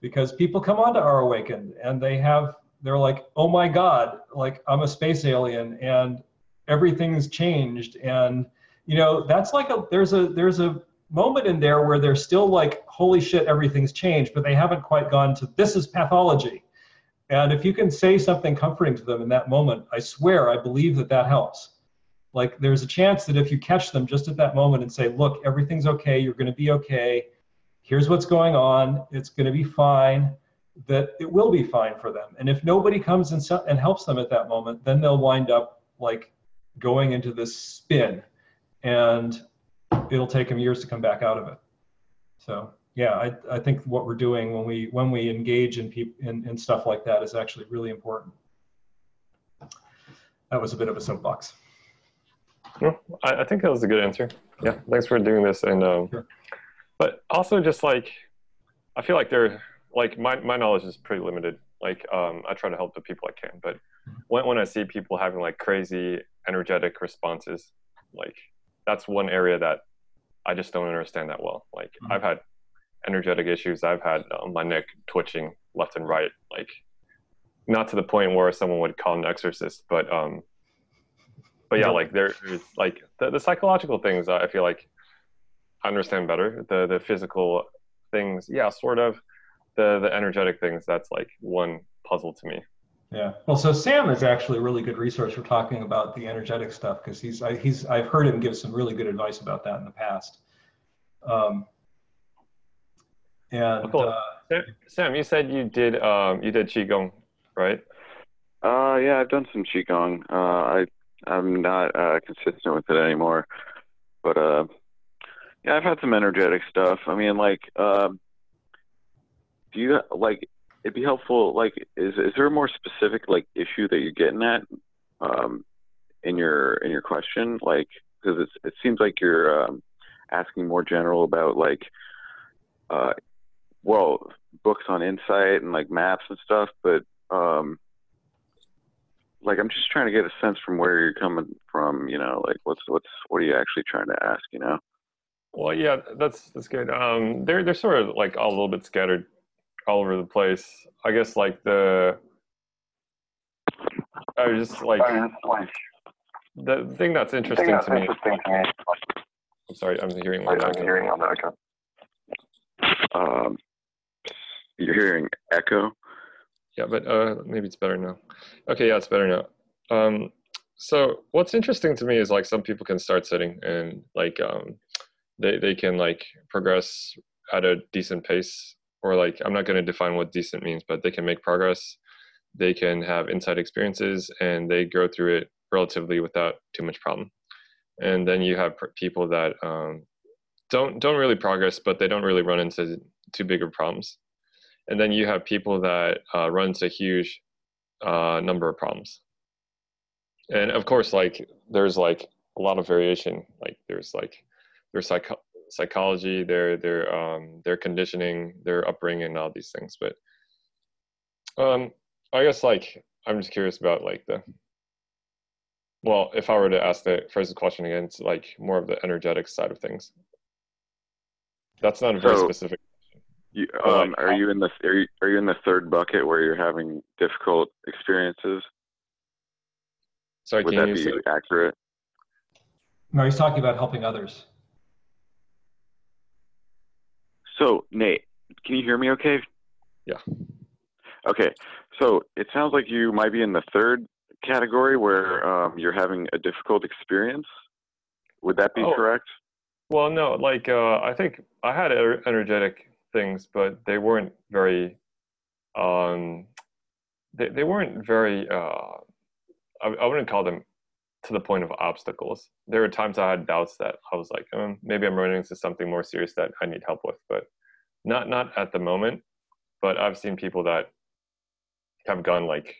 because people come onto r/awakened and they have they're like oh my god like i'm a space alien and everything's changed. And you know that's like a there's a there's a moment in there where they're still like holy shit everything's changed but they haven't quite gone to this is pathology. And if you can say something comforting to them in that moment i swear i believe that that helps. Like there's a chance that if you catch them just at that moment and say look everything's okay you're going to be okay. Here's what's going on. It's going to be fine that it will be fine for them and if nobody comes and, and helps them at that moment then they'll wind up like going into this spin and it'll take them years to come back out of it. So yeah, I, I think what we're doing when we when we engage in people in, in stuff like that is actually really important. That was a bit of a soapbox. No, I, I think that was a good answer. Yeah, thanks for doing this. And um, sure. but also just like I feel like they're like my my knowledge is pretty limited. Like um, I try to help the people I can, but when when I see people having like crazy energetic responses, like that's one area that I just don't understand that well. Like mm-hmm. I've had energetic issues. I've had uh, my neck twitching left and right, like not to the point where someone would call an exorcist, but um, but yeah, like there's like the, the psychological things. I feel like I understand better. The the physical things, yeah, sort of. The the energetic things, that's like one puzzle to me. Yeah. Well, so Sam is actually a really good resource for talking about the energetic stuff because he's I, he's I've heard him give some really good advice about that in the past. Um, and cool. uh, Sam, you said you did um, you did qigong, right? Uh, yeah, I've done some qigong. Uh, I I'm not uh, consistent with it anymore, but uh, yeah, I've had some energetic stuff. I mean, like, um, do you like? it'd be helpful. Like, is is there a more specific like issue that you're getting at um, in your in your question? Like, because it seems like you're um, asking more general about like, uh, well, books on insight and like maps and stuff, but um, like I'm just trying to get a sense from where you're coming from. You know, like what's what's what are you actually trying to ask? You know. Well, yeah, that's that's good. Um, they're they're sort of like all a little bit scattered all over the place. I guess like the I was just like the thing that's interesting, thing that's to, interesting me, to me. I'm sorry, I'm hearing one. I'm hearing on that. Um, You're hearing echo. Yeah, but uh, maybe it's better now. Okay, yeah, it's better now. Um, so what's interesting to me is like some people can start sitting and like um, they they can like progress at a decent pace, or like I'm not going to define what decent means, but they can make progress. They can have insight experiences, and they go through it relatively without too much problem. And then you have people that um, don't don't really progress, but they don't really run into too big of problems and then you have people that uh, runs a huge uh, number of problems and of course like there's like a lot of variation like there's like there's psych- psychology their their um their conditioning their upbringing all these things but um i guess like i'm just curious about like the well if i were to ask the first question again it's like more of the energetic side of things that's not a very So- specific You, um, like, are you in the are you, are you in the third bucket where you're having difficult experiences? sorry Would can that you be say accurate? No, he's talking about helping others. So, Nate, can you hear me okay? Yeah. Okay. So, it sounds like you might be in the third category where um, you're having a difficult experience. Would that be Oh. correct? Well, no, like uh, I think I had ener- energetic things, but they weren't very. Um, they they weren't very. Uh, I, I wouldn't call them to the point of obstacles. There were times I had doubts that I was like, um, maybe I'm running into something more serious that I need help with, but not not at the moment. But I've seen people that have gone like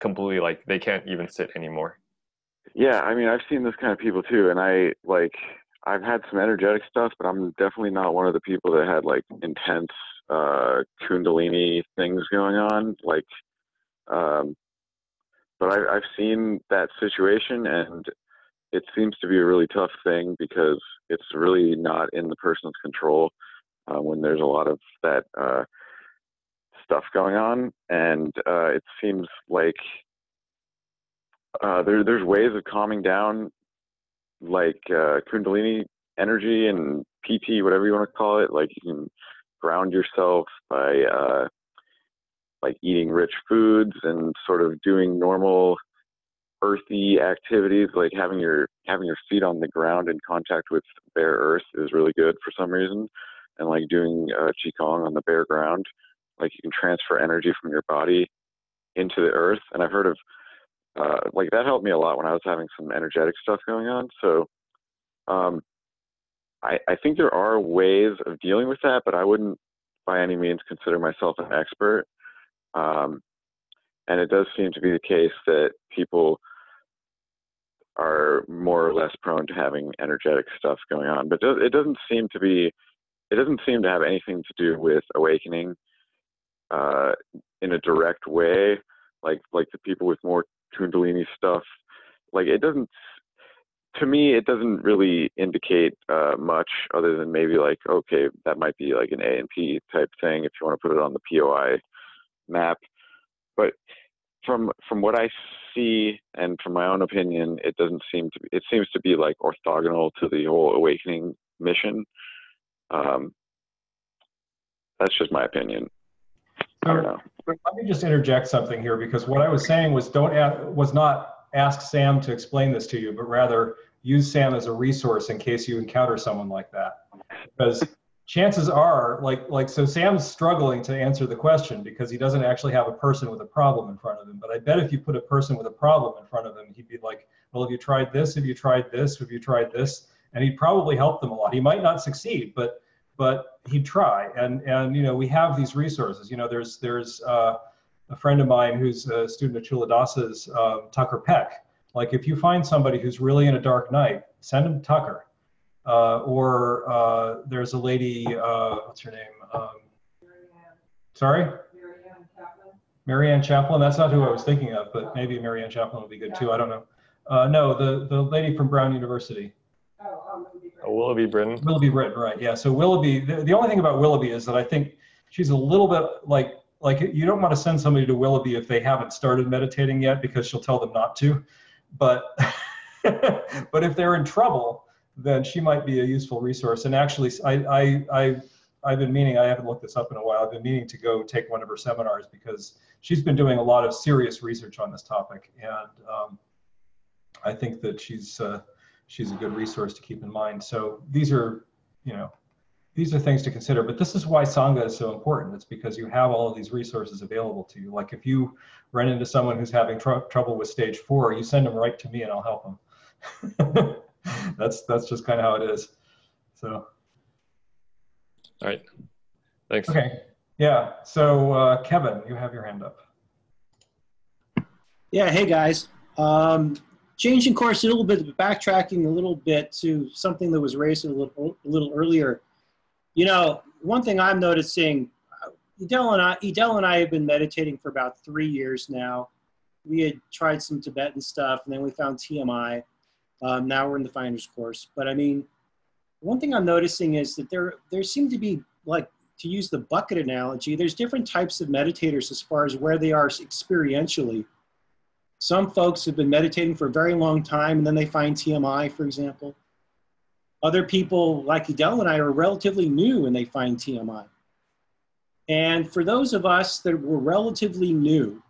completely like they can't even sit anymore. Yeah, I mean, I've seen this kind of people too, and I like I've had some energetic stuff, but I'm definitely not one of the people that had like intense uh kundalini things going on. Like, um, but I, I've seen that situation, and it seems to be a really tough thing because it's really not in the person's control uh, when there's a lot of that uh, stuff going on, and uh, it seems like uh, there, there's ways of calming down, like uh, Kundalini energy and PT, whatever you want to call it. Like you can ground yourself by uh, like eating rich foods and sort of doing normal earthy activities, like having your having your feet on the ground in contact with bare earth is really good for some reason, and like doing uh, qigong on the bare ground, like you can transfer energy from your body into the earth. And I've heard of uh, like that helped me a lot when I was having some energetic stuff going on. So um, I, I think there are ways of dealing with that, but I wouldn't by any means consider myself an expert. Um, and it does seem to be the case that people are more or less prone to having energetic stuff going on, but it does- it doesn't seem to be. It doesn't seem to have anything to do with awakening uh, in a direct way, like like the people with more kundalini stuff like it doesn't to me it doesn't really indicate uh, much other than maybe like okay that might be like an a and p type thing if you want to put it on the poi map but from from what i see and from my own opinion it doesn't seem to be it seems to be like orthogonal to the whole awakening mission. Um, that's just my opinion. I don't know. Let me just interject something here because what I was saying was don't a- was not ask Sam to explain this to you, but rather use Sam as a resource in case you encounter someone like that. Because chances are, like like so, Sam's struggling to answer the question because he doesn't actually have a person with a problem in front of him. But I bet if you put a person with a problem in front of him, he'd be like, "Well, have you tried this? Have you tried this? Have you tried this?" And he'd probably help them a lot. He might not succeed, but but he'd try. And and you know we have these resources. You know there's there's uh, a friend of mine who's a student of Culadasa's, uh, Tucker Peck. Like if you find somebody who's really in a dark night, send him Tucker. Uh, or uh, there's a lady, uh, what's her name? Um, sorry? Marianne Chaplin. Marianne Chaplin. That's not who I was thinking of, but maybe Marianne Chaplin would be good too. I don't know. Uh, no, the, the lady from Brown University. Oh, Willoughby Britton. Willoughby Britton, right? Yeah. So Willoughby. The, the only thing about Willoughby is that I think she's a little bit like like you don't want to send somebody to Willoughby if they haven't started meditating yet because she'll tell them not to. But but if they're in trouble, then she might be a useful resource. And actually, I I I, I've been meaning, I haven't looked this up in a while. I've been meaning to go take one of her seminars because she's been doing a lot of serious research on this topic. And um, I think that she's, uh, she's a good resource to keep in mind. So these are, you know, these are things to consider, but this is why Sangha is so important. It's because you have all of these resources available to you. Like if you run into someone who's having tr trouble with stage four, you send them right to me and I'll help them. that's, that's just kind of how it is. So. All right. Thanks. Okay. Yeah. So uh, Kevin, you have your hand up. Yeah. Hey guys. Um, changing course a little bit, backtracking a little bit to something that was raised a little, a little earlier. You know, one thing I'm noticing, Edel and I, Edel and I have been meditating for about three years now. We had tried some Tibetan stuff, and then we found TMI. Um, now we're in the finder's course. But I mean, one thing I'm noticing is that there there seem to be like to use the bucket analogy. There's different types of meditators as far as where they are experientially. Some folks have been meditating for a very long time, and then they find TMI, for example. Other people, like Edel and I, are relatively new and they find TMI. And for those of us that were relatively new,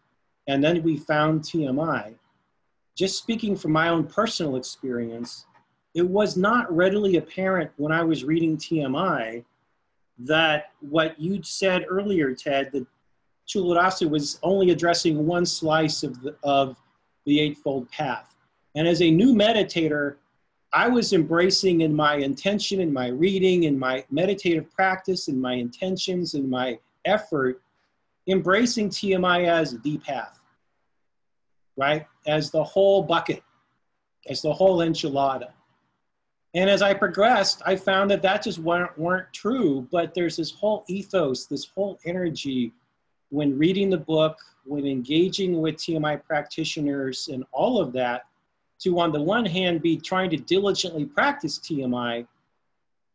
and then we found TMI, just speaking from my own personal experience, it was not readily apparent when I was reading TMI that what you'd said earlier, Ted, that Culadasa was only addressing one slice of the, of the Eightfold Path. And as a new meditator, I was embracing in my intention, in my reading, in my meditative practice, in my intentions, in my effort, embracing TMI as the path, right? As the whole bucket, as the whole enchilada. And as I progressed, I found that that just weren't, weren't true, but there's this whole ethos, this whole energy when reading the book, when engaging with TMI practitioners and all of that, to on the one hand be trying to diligently practice TMI,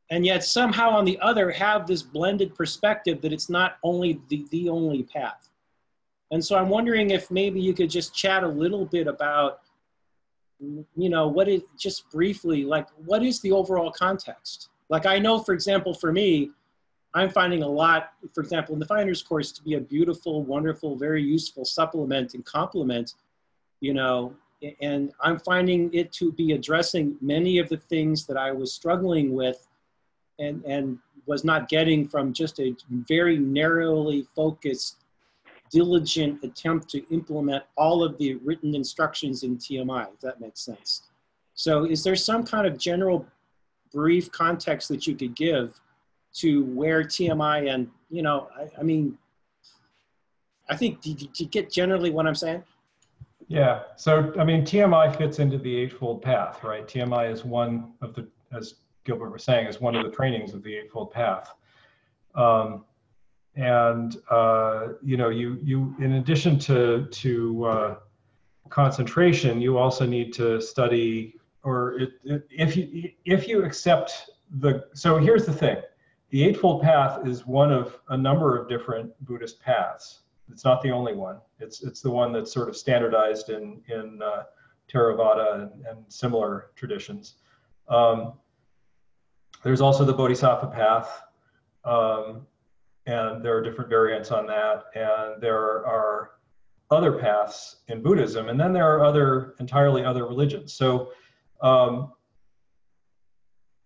and yet somehow on the other have this blended perspective that it's not only the, the only path. And so I'm wondering if maybe you could just chat a little bit about, you know, what is, just briefly, like what is the overall context? Like I know, for example, for me, I'm finding a lot, for example, in the Finder's course to be a beautiful, wonderful, very useful supplement and complement, you know, and I'm finding it to be addressing many of the things that I was struggling with and, and was not getting from just a very narrowly focused, diligent attempt to implement all of the written instructions in TMI, if that makes sense. So is there some kind of general brief context that you could give to where TMI and, you know, I, I mean, I think, do you get generally what I'm saying? Yeah. So, I mean, TMI fits into the Eightfold Path, right? TMI is one of the, as Gilbert was saying, is one of the trainings of the Eightfold Path. Um, and uh, you know, you you in addition to to uh, concentration, you also need to study, or it, it, if you if you accept the. So here's the thing: the Eightfold Path is one of a number of different Buddhist paths. It's not the only one. It's it's the one that's sort of standardized in in uh, Theravada and, and, similar traditions. Um, there's also the Bodhisattva path, um, and there are different variants on that. And there are other paths in Buddhism, and then there are other entirely other religions. So um,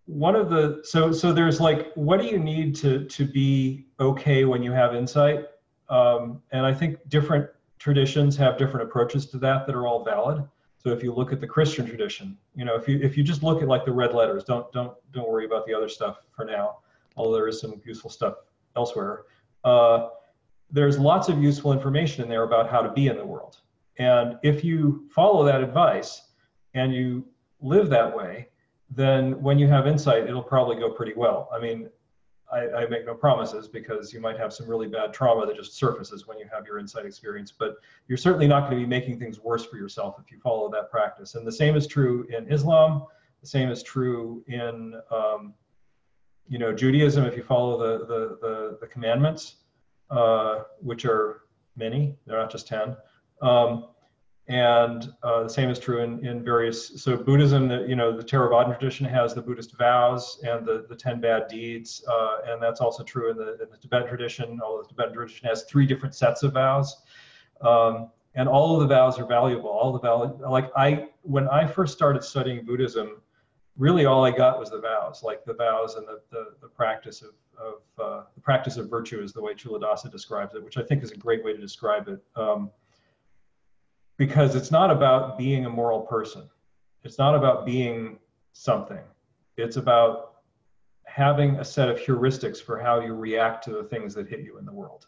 one of the so so there's like what do you need to to be okay when you have insight um, and I think different traditions have different approaches to that that are all valid. So if you look at the Christian tradition, you know, if you if you just look at like the red letters, don't don't don't worry about the other stuff for now. Although there is some useful stuff elsewhere. Uh, there's lots of useful information in there about how to be in the world. And if you follow that advice and you live that way, then when you have insight, it'll probably go pretty well. I mean, I, I, make no promises because you might have some really bad trauma that just surfaces when you have your insight experience. But you're certainly not going to be making things worse for yourself if you follow that practice. And the same is true in Islam. The same is true in um, you know Judaism. If you follow the the the, the commandments, uh, which are many, they're not just ten. Um, and uh, the same is true in, in various so buddhism the, you know the theravada tradition has the buddhist vows and the, the 10 bad deeds uh, and that's also true in the, in the tibetan tradition although the tibetan tradition has three different sets of vows um, and all of the vows are valuable all the vows like i when i first started studying buddhism really all i got was the vows like the vows and the, the, the practice of, of uh, the practice of virtue is the way Culadasa describes it which i think is a great way to describe it um, because it's not about being a moral person. It's not about being something. It's about having a set of heuristics for how you react to the things that hit you in the world.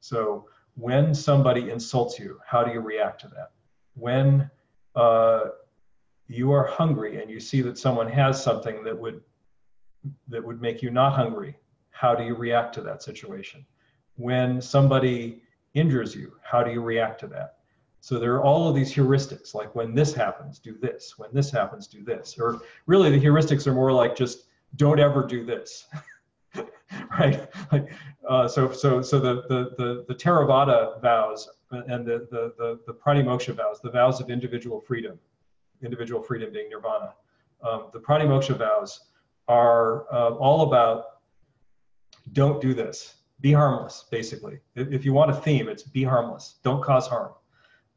So when somebody insults you, how do you react to that? When uh, you are hungry and you see that someone has something that would that would make you not hungry, how do you react to that situation? When somebody injures you, how do you react to that? So there are all of these heuristics, like when this happens, do this. When this happens, do this. Or really, the heuristics are more like just don't ever do this, right? Like, uh, so so so the the the, the Theravada vows and the, the the the Pratimoksha vows, the vows of individual freedom, individual freedom being nirvana. Um, the Pratimoksha vows are uh, all about don't do this, be harmless, basically. If, if you want a theme, it's be harmless, don't cause harm.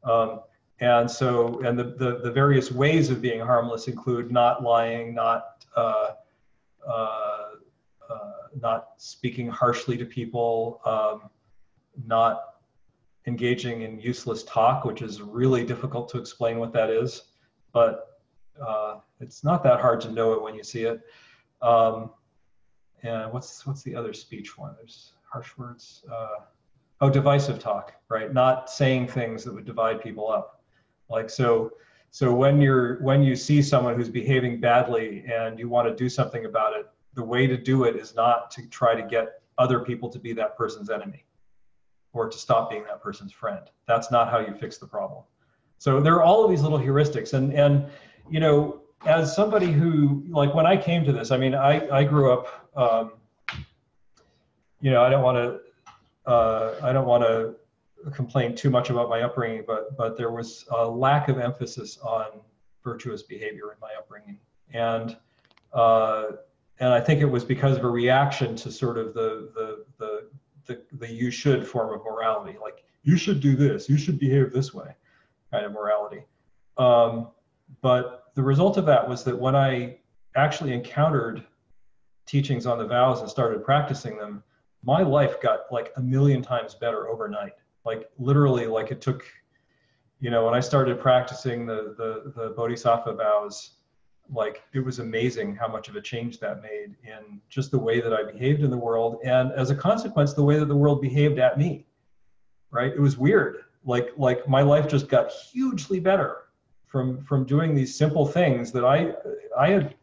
Um, and so, and the, the, the, various ways of being harmless include not lying, not, uh, uh, uh, not speaking harshly to people, um, not engaging in useless talk, which is really difficult to explain what that is, but uh, it's not that hard to know it when you see it. Um, and what's what's the other speech one? There's harsh words. Uh, oh divisive talk right not saying things that would divide people up like so so when you're when you see someone who's behaving badly and you want to do something about it the way to do it is not to try to get other people to be that person's enemy or to stop being that person's friend that's not how you fix the problem so there are all of these little heuristics. And and you know as somebody who like when i came to this i mean i i grew up um, you know i don't want to uh, I don't want to complain too much about my upbringing, but but there was a lack of emphasis on virtuous behavior in my upbringing, and uh, and I think it was because of a reaction to sort of the the the the, the you should form of morality, like you should do this, you should behave this way, kind of morality. Um, but the result of that was that when I actually encountered teachings on the vows and started practicing them, my life got like a million times better overnight. Like literally, like it took, you know, when I started practicing the the the Bodhisattva vows, like it was amazing how much of a change that made in just the way that I behaved in the world, and as a consequence, the way that the world behaved at me. Right? It was weird. Like like my life just got hugely better from from doing these simple things that I I had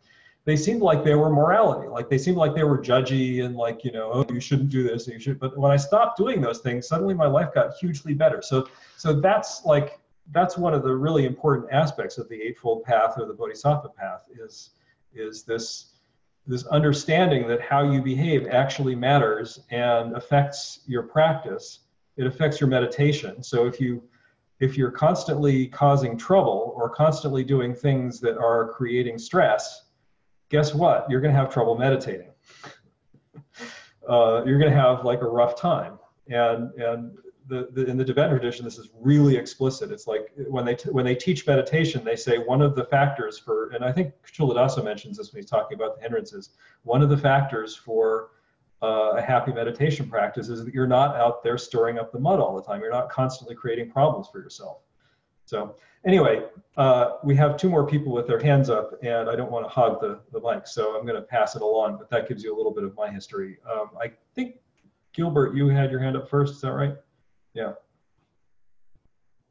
they seemed like they were morality like they seemed like they were judgy and like you know oh you shouldn't do this you should but when i stopped doing those things suddenly my life got hugely better. So so that's like that's one of the really important aspects of the eightfold path or the bodhisattva path is is this this understanding that how you behave actually matters and affects your practice it affects your meditation so if you if you're constantly causing trouble or constantly doing things that are creating stress guess what? You're going to have trouble meditating. Uh, you're going to have like a rough time. And and the, the, in the Tibetan tradition, this is really explicit. It's like when they when they teach meditation, they say one of the factors for, and I think Culadasa mentions this when he's talking about the hindrances. One of the factors for uh, a happy meditation practice is that you're not out there stirring up the mud all the time. You're not constantly creating problems for yourself. So anyway, uh, we have two more people with their hands up, and I don't want to hog the, the mic, so I'm going to pass it along, but that gives you a little bit of my history. Um, I think, Gilbert, you had your hand up first, is that right? Yeah.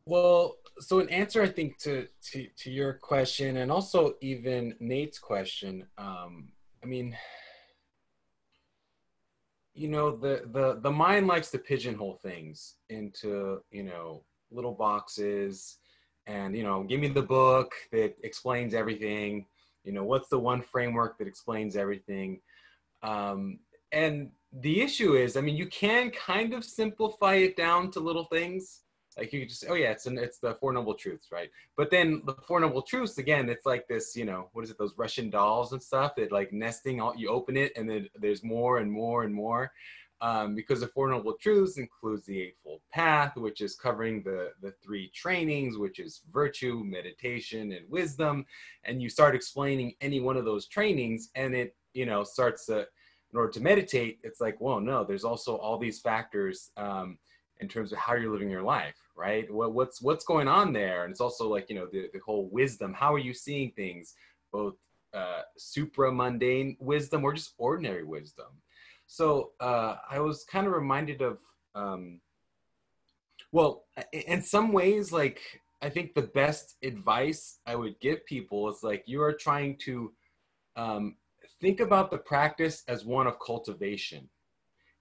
Well, so an answer, I think, to, to, to your question, and also even Nate's question, um, I mean, you know, the, the, the mind likes to pigeonhole things into, you know, little boxes and you know give me the book that explains everything. You know what's the one framework that explains everything? Um, and the issue is i mean you can kind of simplify it down to little things like you could just, oh yeah, it's an, it's the Four Noble Truths, right? But then the Four Noble Truths again, it's like this, you know, what is it? Those Russian dolls and stuff that like nesting. All you open it and then there's more and more and more. Um, because the Four Noble Truths includes the Eightfold Path, which is covering the the three trainings, which is virtue, meditation, and wisdom. And you start explaining any one of those trainings, and it you know starts to in order to meditate, it's like, well, no, there's also all these factors um, in terms of how you're living your life, right? What, what's what's going on there, and it's also like you know the, the whole wisdom. How are you seeing things, both uh, supra mundane wisdom or just ordinary wisdom? So uh, I was kind of reminded of, um, well, in some ways, like I think the best advice I would give people is like you are trying to um, think about the practice as one of cultivation.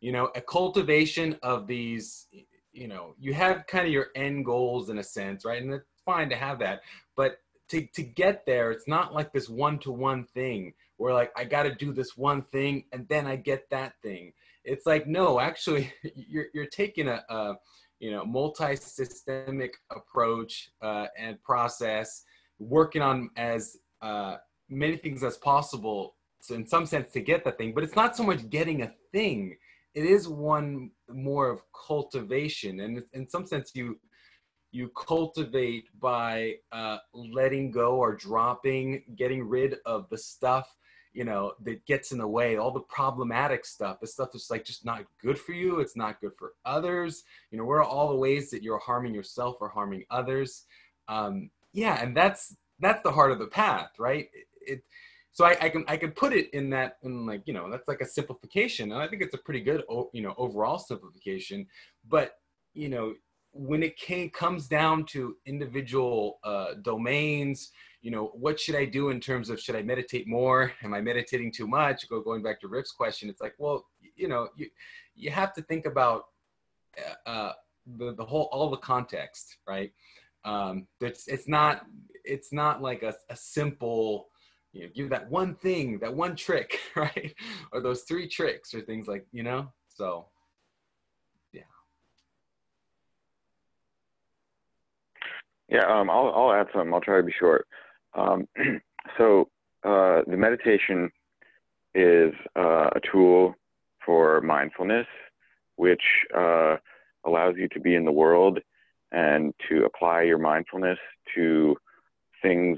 You know, a cultivation of these you know you have kind of your end goals in a sense right? And it's fine to have that but to, to get there it's not like this one-to-one thing where like i got to do this one thing and then i get that thing. It's like no actually you're, you're taking a, a you know multi-systemic approach uh, and process working on as uh, many things as possible so in some sense to get that thing but it's not so much getting a thing it is one more of cultivation and in some sense you you cultivate by uh, letting go or dropping getting rid of the stuff you know that gets in the way all the problematic stuff. The stuff that's like just not good for you it's not good for others. You know where are all the ways that you're harming yourself or harming others. Um, yeah and that's that's the heart of the path right? It, it so I, I, can I can put it in that in like you know that's like a simplification and I think it's a pretty good you know overall simplification. But you know when it came, comes down to individual uh, domains you know what should I do in terms of should I meditate more? Am I meditating too much? Go going back to Rick's question it's like well you know you you have to think about uh, uh the, the whole all the context right? Um it's it's not it's not like a, a simple you know, give that one thing, that one trick, right? or those three tricks or things like, you know, so yeah. Yeah, um, I'll, I'll add something. I'll try to be short. Um, so uh, the meditation is uh, a tool for mindfulness, which uh, allows you to be in the world and to apply your mindfulness to things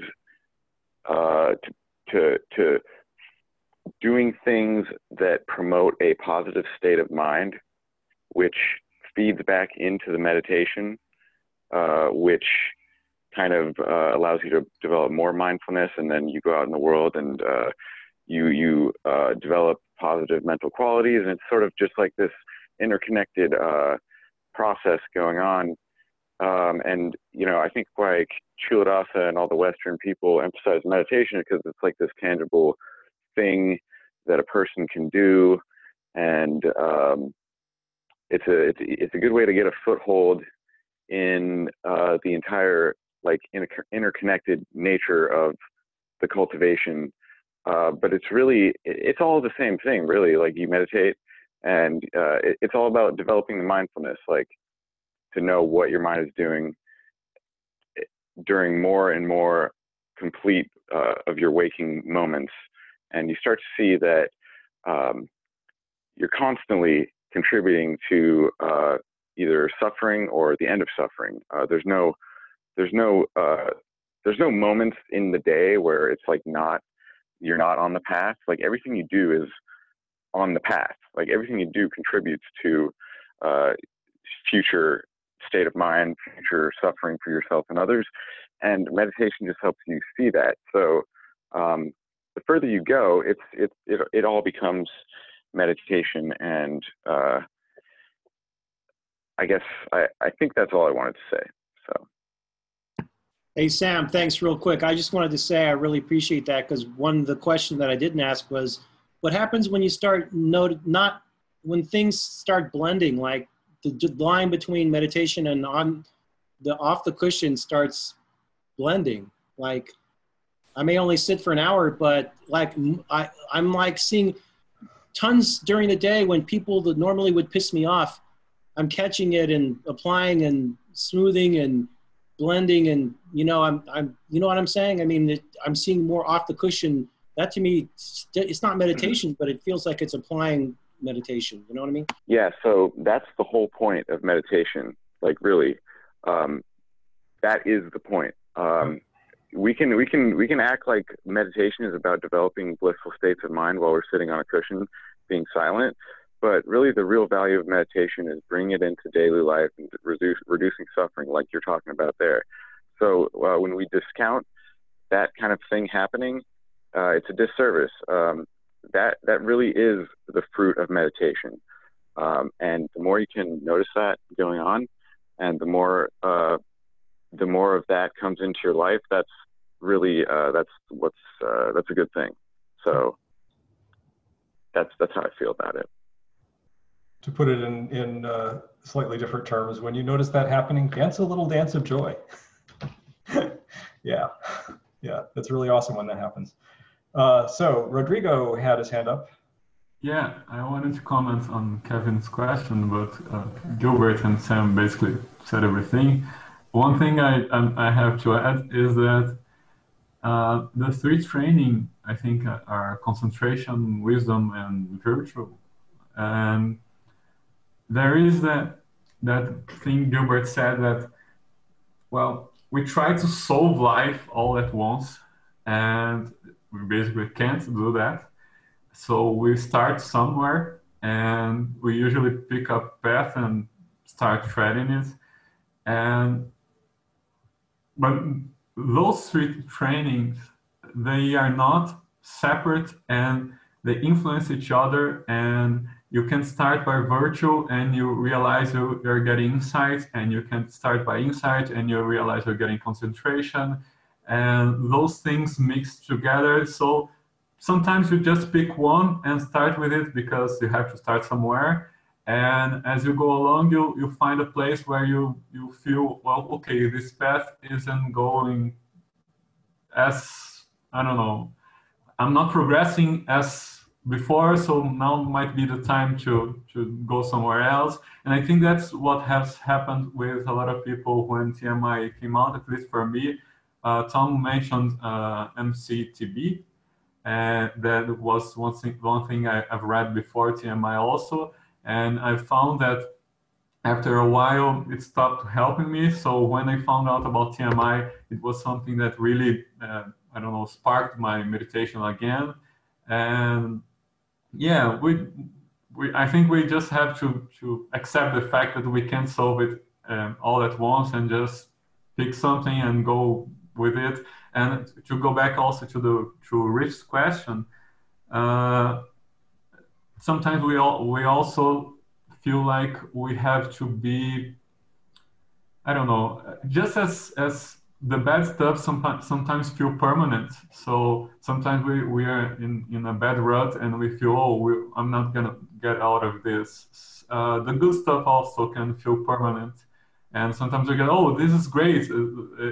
uh, to to to doing things that promote a positive state of mind, which feeds back into the meditation, uh, which kind of uh, allows you to develop more mindfulness, and then you go out in the world and uh, you you uh, develop positive mental qualities, and it's sort of just like this interconnected uh, process going on. Um, and you know, I think like Culadasa and all the Western people emphasize meditation because it's like this tangible thing that a person can do, and um, it's a it's, it's a good way to get a foothold in uh, the entire like inter- interconnected nature of the cultivation. Uh, but it's really it's all the same thing, really. Like you meditate, and uh, it, it's all about developing the mindfulness, like to know what your mind is doing during more and more complete uh, of your waking moments. And you start to see that um, you're constantly contributing to uh, either suffering or the end of suffering. Uh, there's no, there's no, uh, there's no moments in the day where it's like not, you're not on the path. Like everything you do is on the path. Like everything you do contributes to uh, future state of mind, future suffering for yourself and others. And meditation just helps you see that. So um, the further you go, it's it it it all becomes meditation. And uh, I guess I, I think that's all I wanted to say. So. Hey Sam, thanks real quick. I just wanted to say I really appreciate that because one of the question that I didn't ask was, what happens when you start not when things start blending like the line between meditation and on the off the cushion starts blending. Like I may only sit for an hour, but like I, I'm like seeing tons during the day when people that normally would piss me off, I'm catching it and applying and smoothing and blending and you know i'm i'm you know what i'm saying i mean it, i'm seeing more off the cushion that to me it's not meditation but it feels like it's applying meditation you know what i mean Yeah, so that's the whole point of meditation. Like really, um, that is the point. Um, we can we can we can act like meditation is about developing blissful states of mind while we're sitting on a cushion, being silent. But really, the real value of meditation is bringing it into daily life and reduce, reducing suffering, like you're talking about there. So uh, when we discount that kind of thing happening, uh, it's a disservice. Um, that that really is the fruit of meditation. Um, and the more you can notice that going on, and the more uh, the more of that comes into your life, that's really uh, that's what's uh, that's a good thing. So that's that's how I feel about it. To put it in, in uh, slightly different terms, when you notice that happening, dance a little dance of joy. yeah, yeah, that's really awesome when that happens. Uh, so Rodrigo had his hand up. Yeah, I wanted to comment on Kevin's question, but uh, Gilbert and Sam basically said everything. One thing I, um, I have to add is that uh, the three training, I think, uh, are concentration, wisdom, and virtue. And there is that that thing Gilbert said that, well, we try to solve life all at once, and we basically can't do that. So we start somewhere, and we usually pick up path and start treading it. And but those three trainings, they are not separate, and they influence each other. And you can start by virtue, and you realize you, you're getting insight, and you can start by insight, and you realize you're getting concentration and those things mixed together. So sometimes you just pick one and start with it because you have to start somewhere. And as you go along, you, you find a place where you, you feel, well, okay, this path isn't going as, I don't know, I'm not progressing as before, so now might be the time to, to go somewhere else. And I think that's what has happened with a lot of people when TMI came out, at least for me Tom mentioned uh, MCTB. And that was one thing, one thing I, have read before TMI also. And I found that after a while, it stopped helping me. So when I found out about TMI, it was something that really, uh, I don't know, sparked my meditation again. And yeah, we, we, I think we just have to, to accept the fact that we can't solve it um, all at once and just pick something and go with it. And to go back also to the to Rick's question, uh, sometimes we all we also feel like we have to be, I don't know, just as as the bad stuff sometimes sometimes feel permanent. So sometimes we, we are in, in a bad rut and we feel, oh, we, I'm not gonna get out of this. Uh, the good stuff also can feel permanent and sometimes you get oh this is great.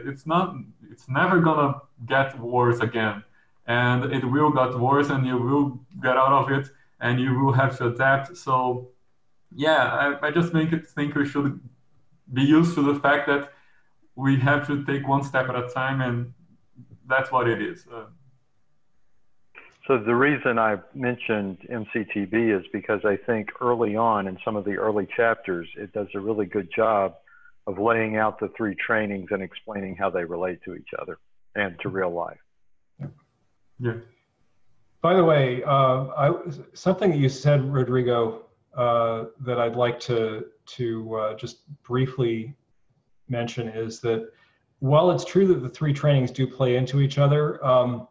It's not it's never gonna get worse again. And it will get worse and you will get out of it and you will have to adapt. So yeah i, I just make it think we should be used to the fact that we have to take one step at a time and that's what it is. Uh, so the reason I mentioned MCTB is because I think early on in some of the early chapters, it does a really good job of laying out the three trainings and explaining how they relate to each other and to real life. Yeah. By the way, uh, I, something that you said, Rodrigo, uh, that I'd like to to uh, just briefly mention is that while it's true that the three trainings do play into each other, um,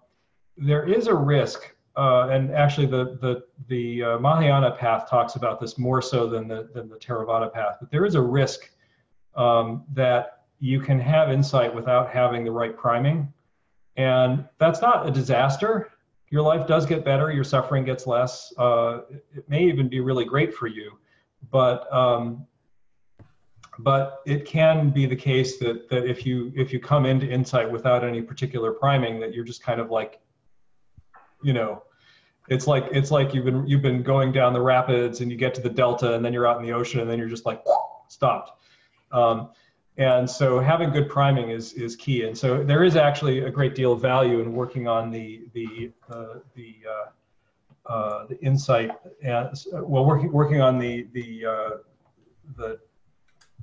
there is a risk, uh, and actually the the the uh, Mahayana path talks about this more so than the than the Theravada path. But there is a risk um, that you can have insight without having the right priming. And that's not a disaster. Your life does get better, your suffering gets less. Uh, it may even be really great for you. But um, but it can be the case that that if you if you come into insight without any particular priming, that you're just kind of like, you know, it's like it's like you've been you've been going down the rapids and you get to the delta and then you're out in the ocean and then you're just like stopped um, And so having good priming is, is key. And so there is actually a great deal of value in working on the, the, uh, the, uh, uh, the insight, and, well, working, working on the, the, uh, the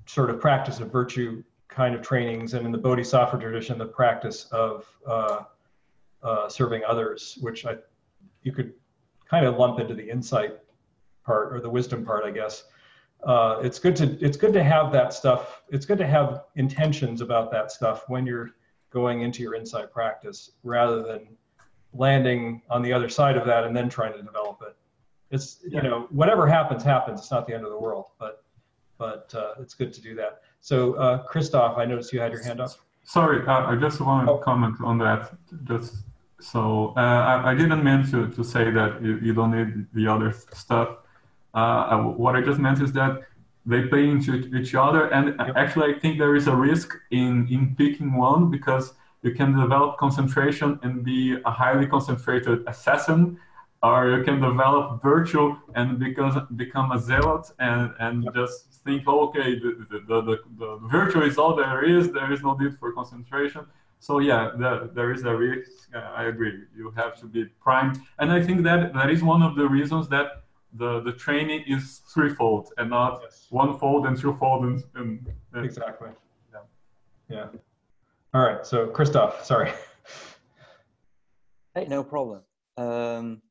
sort of practice of virtue kind of trainings, and in the Bodhisattva tradition, the practice of uh, uh, serving others, which I, you could kind of lump into the insight part or the wisdom part, I guess uh, it's good to it's good to have that stuff. It's good to have intentions about that stuff when you're going into your insight practice, rather than landing on the other side of that and then trying to develop it. It's you know whatever happens happens. It's not the end of the world, but but uh, it's good to do that. So uh, Christoph, I noticed you had your hand up. Sorry, uh, I just want to oh. comment on that. Just so uh, I, I, didn't mean to, to say that you, you don't need the other stuff uh, what I just meant is that they play into each other, and yep. actually, I think there is a risk in in picking one because you can develop concentration and be a highly concentrated assassin, or you can develop virtue and because become a zealot and and yep. just think, oh, okay, the, the, the, the, the virtue is all there is. There is no need for concentration. So yeah, the, there is a risk. Uh, I agree. You have to be primed, and I think that that is one of the reasons that the the training is threefold and not yes. one fold and twofold and, and, and exactly. Yeah. Yeah. All right so christoph sorry. Hey no problem. Um,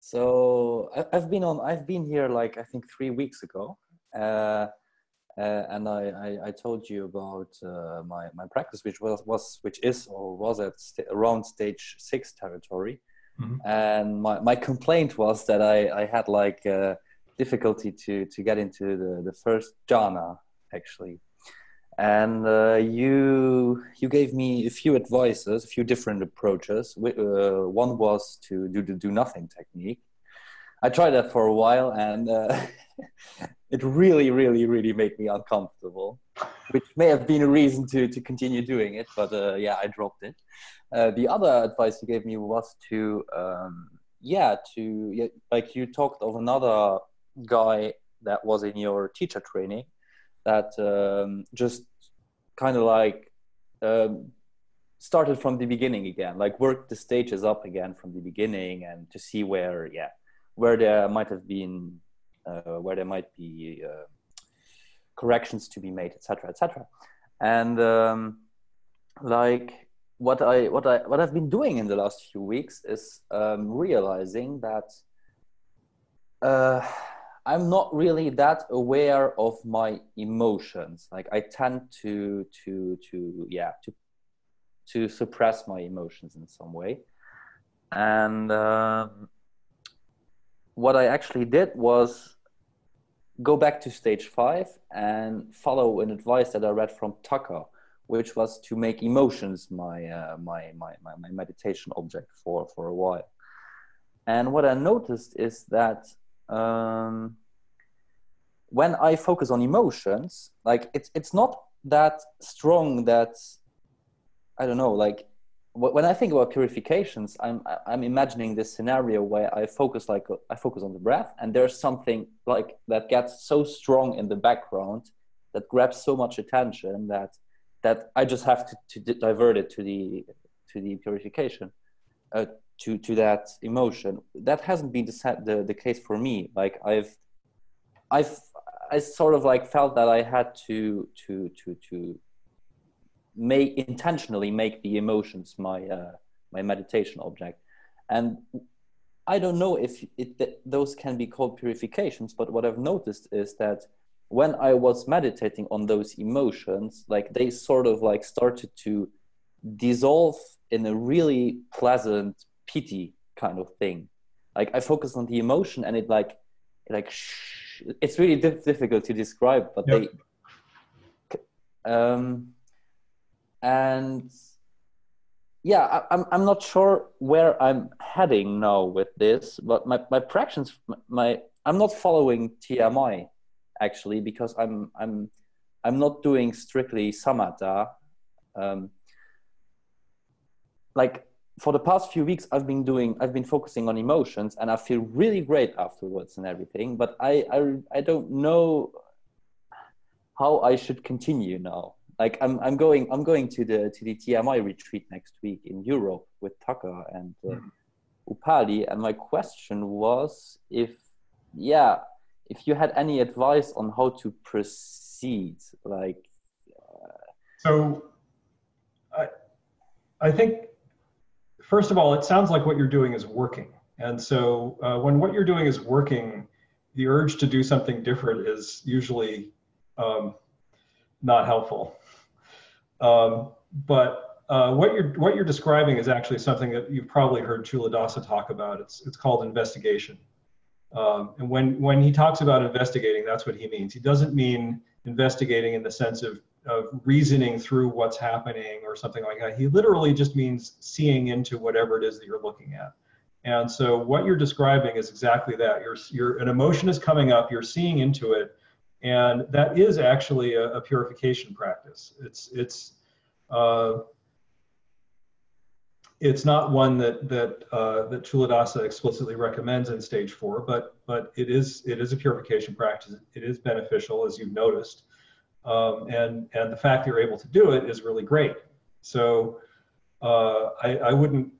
so I, have been on i've been here like i think three weeks ago uh, uh, and I, I, I, told you about uh, my, my practice, which was, was which is or was at st- around stage six territory, Mm-hmm. And my, my complaint was that I, I had like uh, difficulty to, to get into the, the first jhana actually. And uh, you you gave me a few advices, a few different approaches. Uh, one was to do the do nothing technique. I tried that for a while, and uh, it really, really, really made me uncomfortable, which may have been a reason to to continue doing it. But uh, yeah, I dropped it. Uh, the other advice you gave me was to, um, yeah, to yeah, like you talked of another guy that was in your teacher training that um, just kind of like um, started from the beginning again, like worked the stages up again from the beginning and to see where, yeah, where there might have been, uh, where there might be uh, corrections to be made, etc., etc. And um, like what I what I what I've been doing in the last few weeks is um, realizing that uh, I'm not really that aware of my emotions. Like I tend to to to yeah to to suppress my emotions in some way, and um, what I actually did was go back to stage five and follow an advice that I read from Tucker which was to make emotions my, uh, my, my, my, my, meditation object for, for a while. And what I noticed is that um, when I focus on emotions, like it's, it's not that strong that, I don't know, like when I think about purifications, I'm, I'm imagining this scenario where I focus like I focus on the breath and there's something like that gets so strong in the background that grabs so much attention that that I just have to, to divert it to the to the purification, uh, to to that emotion. That hasn't been the, the the case for me. Like I've I've I sort of like felt that I had to to to to make intentionally make the emotions my uh, my meditation object, and I don't know if it, those can be called purifications. But what I've noticed is that when I was meditating on those emotions, like they sort of like started to dissolve in a really pleasant piti kind of thing. Like I focus on the emotion and it like, like it's really diff- difficult to describe, but yep. they, um, and yeah, I, I'm I'm not sure where I'm heading now with this, but my my practice, my I'm not following TMI actually because I'm I'm I'm not doing strictly samatha. Um, like for the past few weeks, I've been doing I've been focusing on emotions, and I feel really great afterwards and everything. But I I I don't know how I should continue now. Like I'm I'm going I'm going to the to the TMI retreat next week in Europe with Tucker and uh, Upali, and my question was if yeah if you had any advice on how to proceed, like. So, I I think first of all, it sounds like what you're doing is working, and so uh, when what you're doing is working, the urge to do something different is usually um, not helpful. Um, but uh, what you're what you're describing is actually something that you've probably heard Culadasa talk about. It's it's called investigation. Um, and when when he talks about investigating, that's what he means. He doesn't mean investigating in the sense of of reasoning through what's happening or something like that. He literally just means seeing into whatever it is that you're looking at. And so what you're describing is exactly that. You're, you're an emotion is coming up, you're seeing into it, and that is actually a, a purification practice. It's it's uh, it's not one that that uh, that Culadasa explicitly recommends in stage four, but but it is it is a purification practice. It is beneficial, as you've noticed, um, and and the fact that you're able to do it is really great. So uh, I, I wouldn't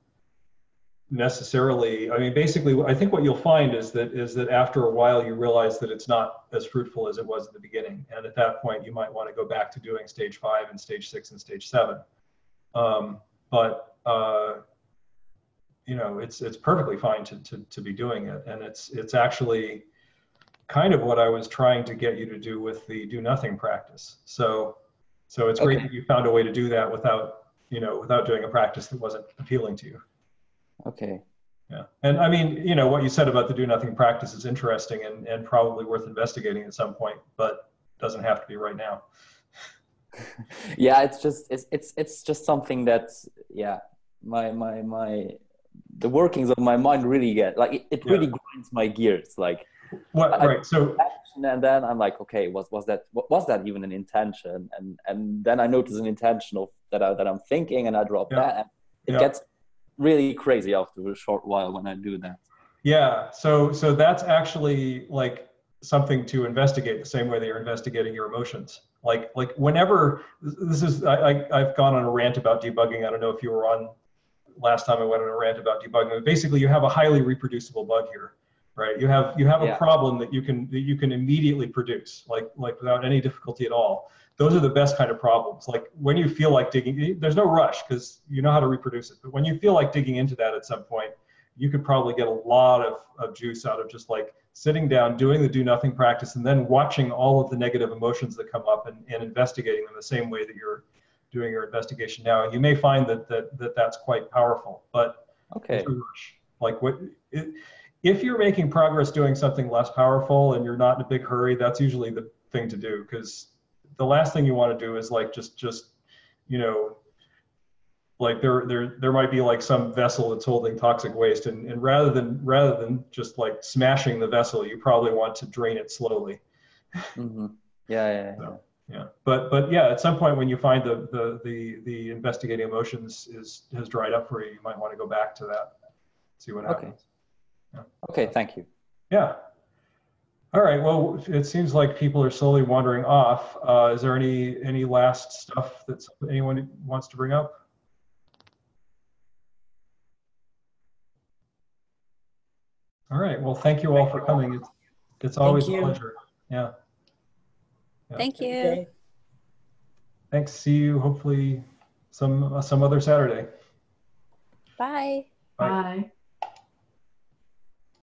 necessarily i mean basically i think what you'll find is that is that after a while you realize that it's not as fruitful as it was at the beginning. And at that point you might want to go back to doing stage five and stage six and stage seven. Um, but uh, you know it's it's perfectly fine to, to to be doing it. And it's it's actually kind of what i was trying to get you to do with the do nothing practice. So so it's great that you found a way to do that without you know without doing a practice that wasn't appealing to you Okay. yeah. And I mean, you know, what you said about the do nothing practice is interesting and, and probably worth investigating at some point, but doesn't have to be right now. yeah it's just it's it's it's just something that yeah my my my the workings of my mind really get like it, it really grinds my gears like What, I- right. So, and then i'm like okay was was that wa- was that even an intention and and then i notice an intention of that I, that i'm thinking and i drop Yeah. that and it Yeah. gets really crazy after a short while when i do that yeah. So, so that's actually like something to investigate the same way that you're investigating your emotions. Like, like whenever this is, I, I, I've gone on a rant about debugging. I don't know if you were on last time I went on a rant about debugging. Basically, you have a highly reproducible bug here, right? You have you have a Yeah. problem that you can that you can immediately produce, like like without any difficulty at all. Those are the best kind of problems. Like when you feel like digging, eh, there's no rush because you know how to reproduce it. But when you feel like digging into that at some point, you could probably get a lot of, of juice out of just like sitting down, doing the do nothing practice, and then watching all of the negative emotions that come up and, and investigating them the same way that you're doing your investigation now. And You may find that that, that that's quite powerful, but okay. Like what it, if you're making progress doing something less powerful and you're not in a big hurry, that's usually the thing to do because the last thing you want to do is like just just you know like there there there might be like some vessel that's holding toxic waste and, and rather than rather than just like smashing the vessel you probably want to drain it slowly. Hmm yeah yeah, yeah. yeah. But but yeah at some point when you find the the the, the investigating emotions is has dried up for you you might want to go back to that see what happens Okay. happens. Okay thank you. Yeah all right well it seems like people are slowly wandering off uh, is there any any last stuff that anyone wants to bring up all right well thank you all for coming it's, it's always a pleasure yeah Yeah. Thank you. thanks see you hopefully some some other saturday Bye. Bye. Bye.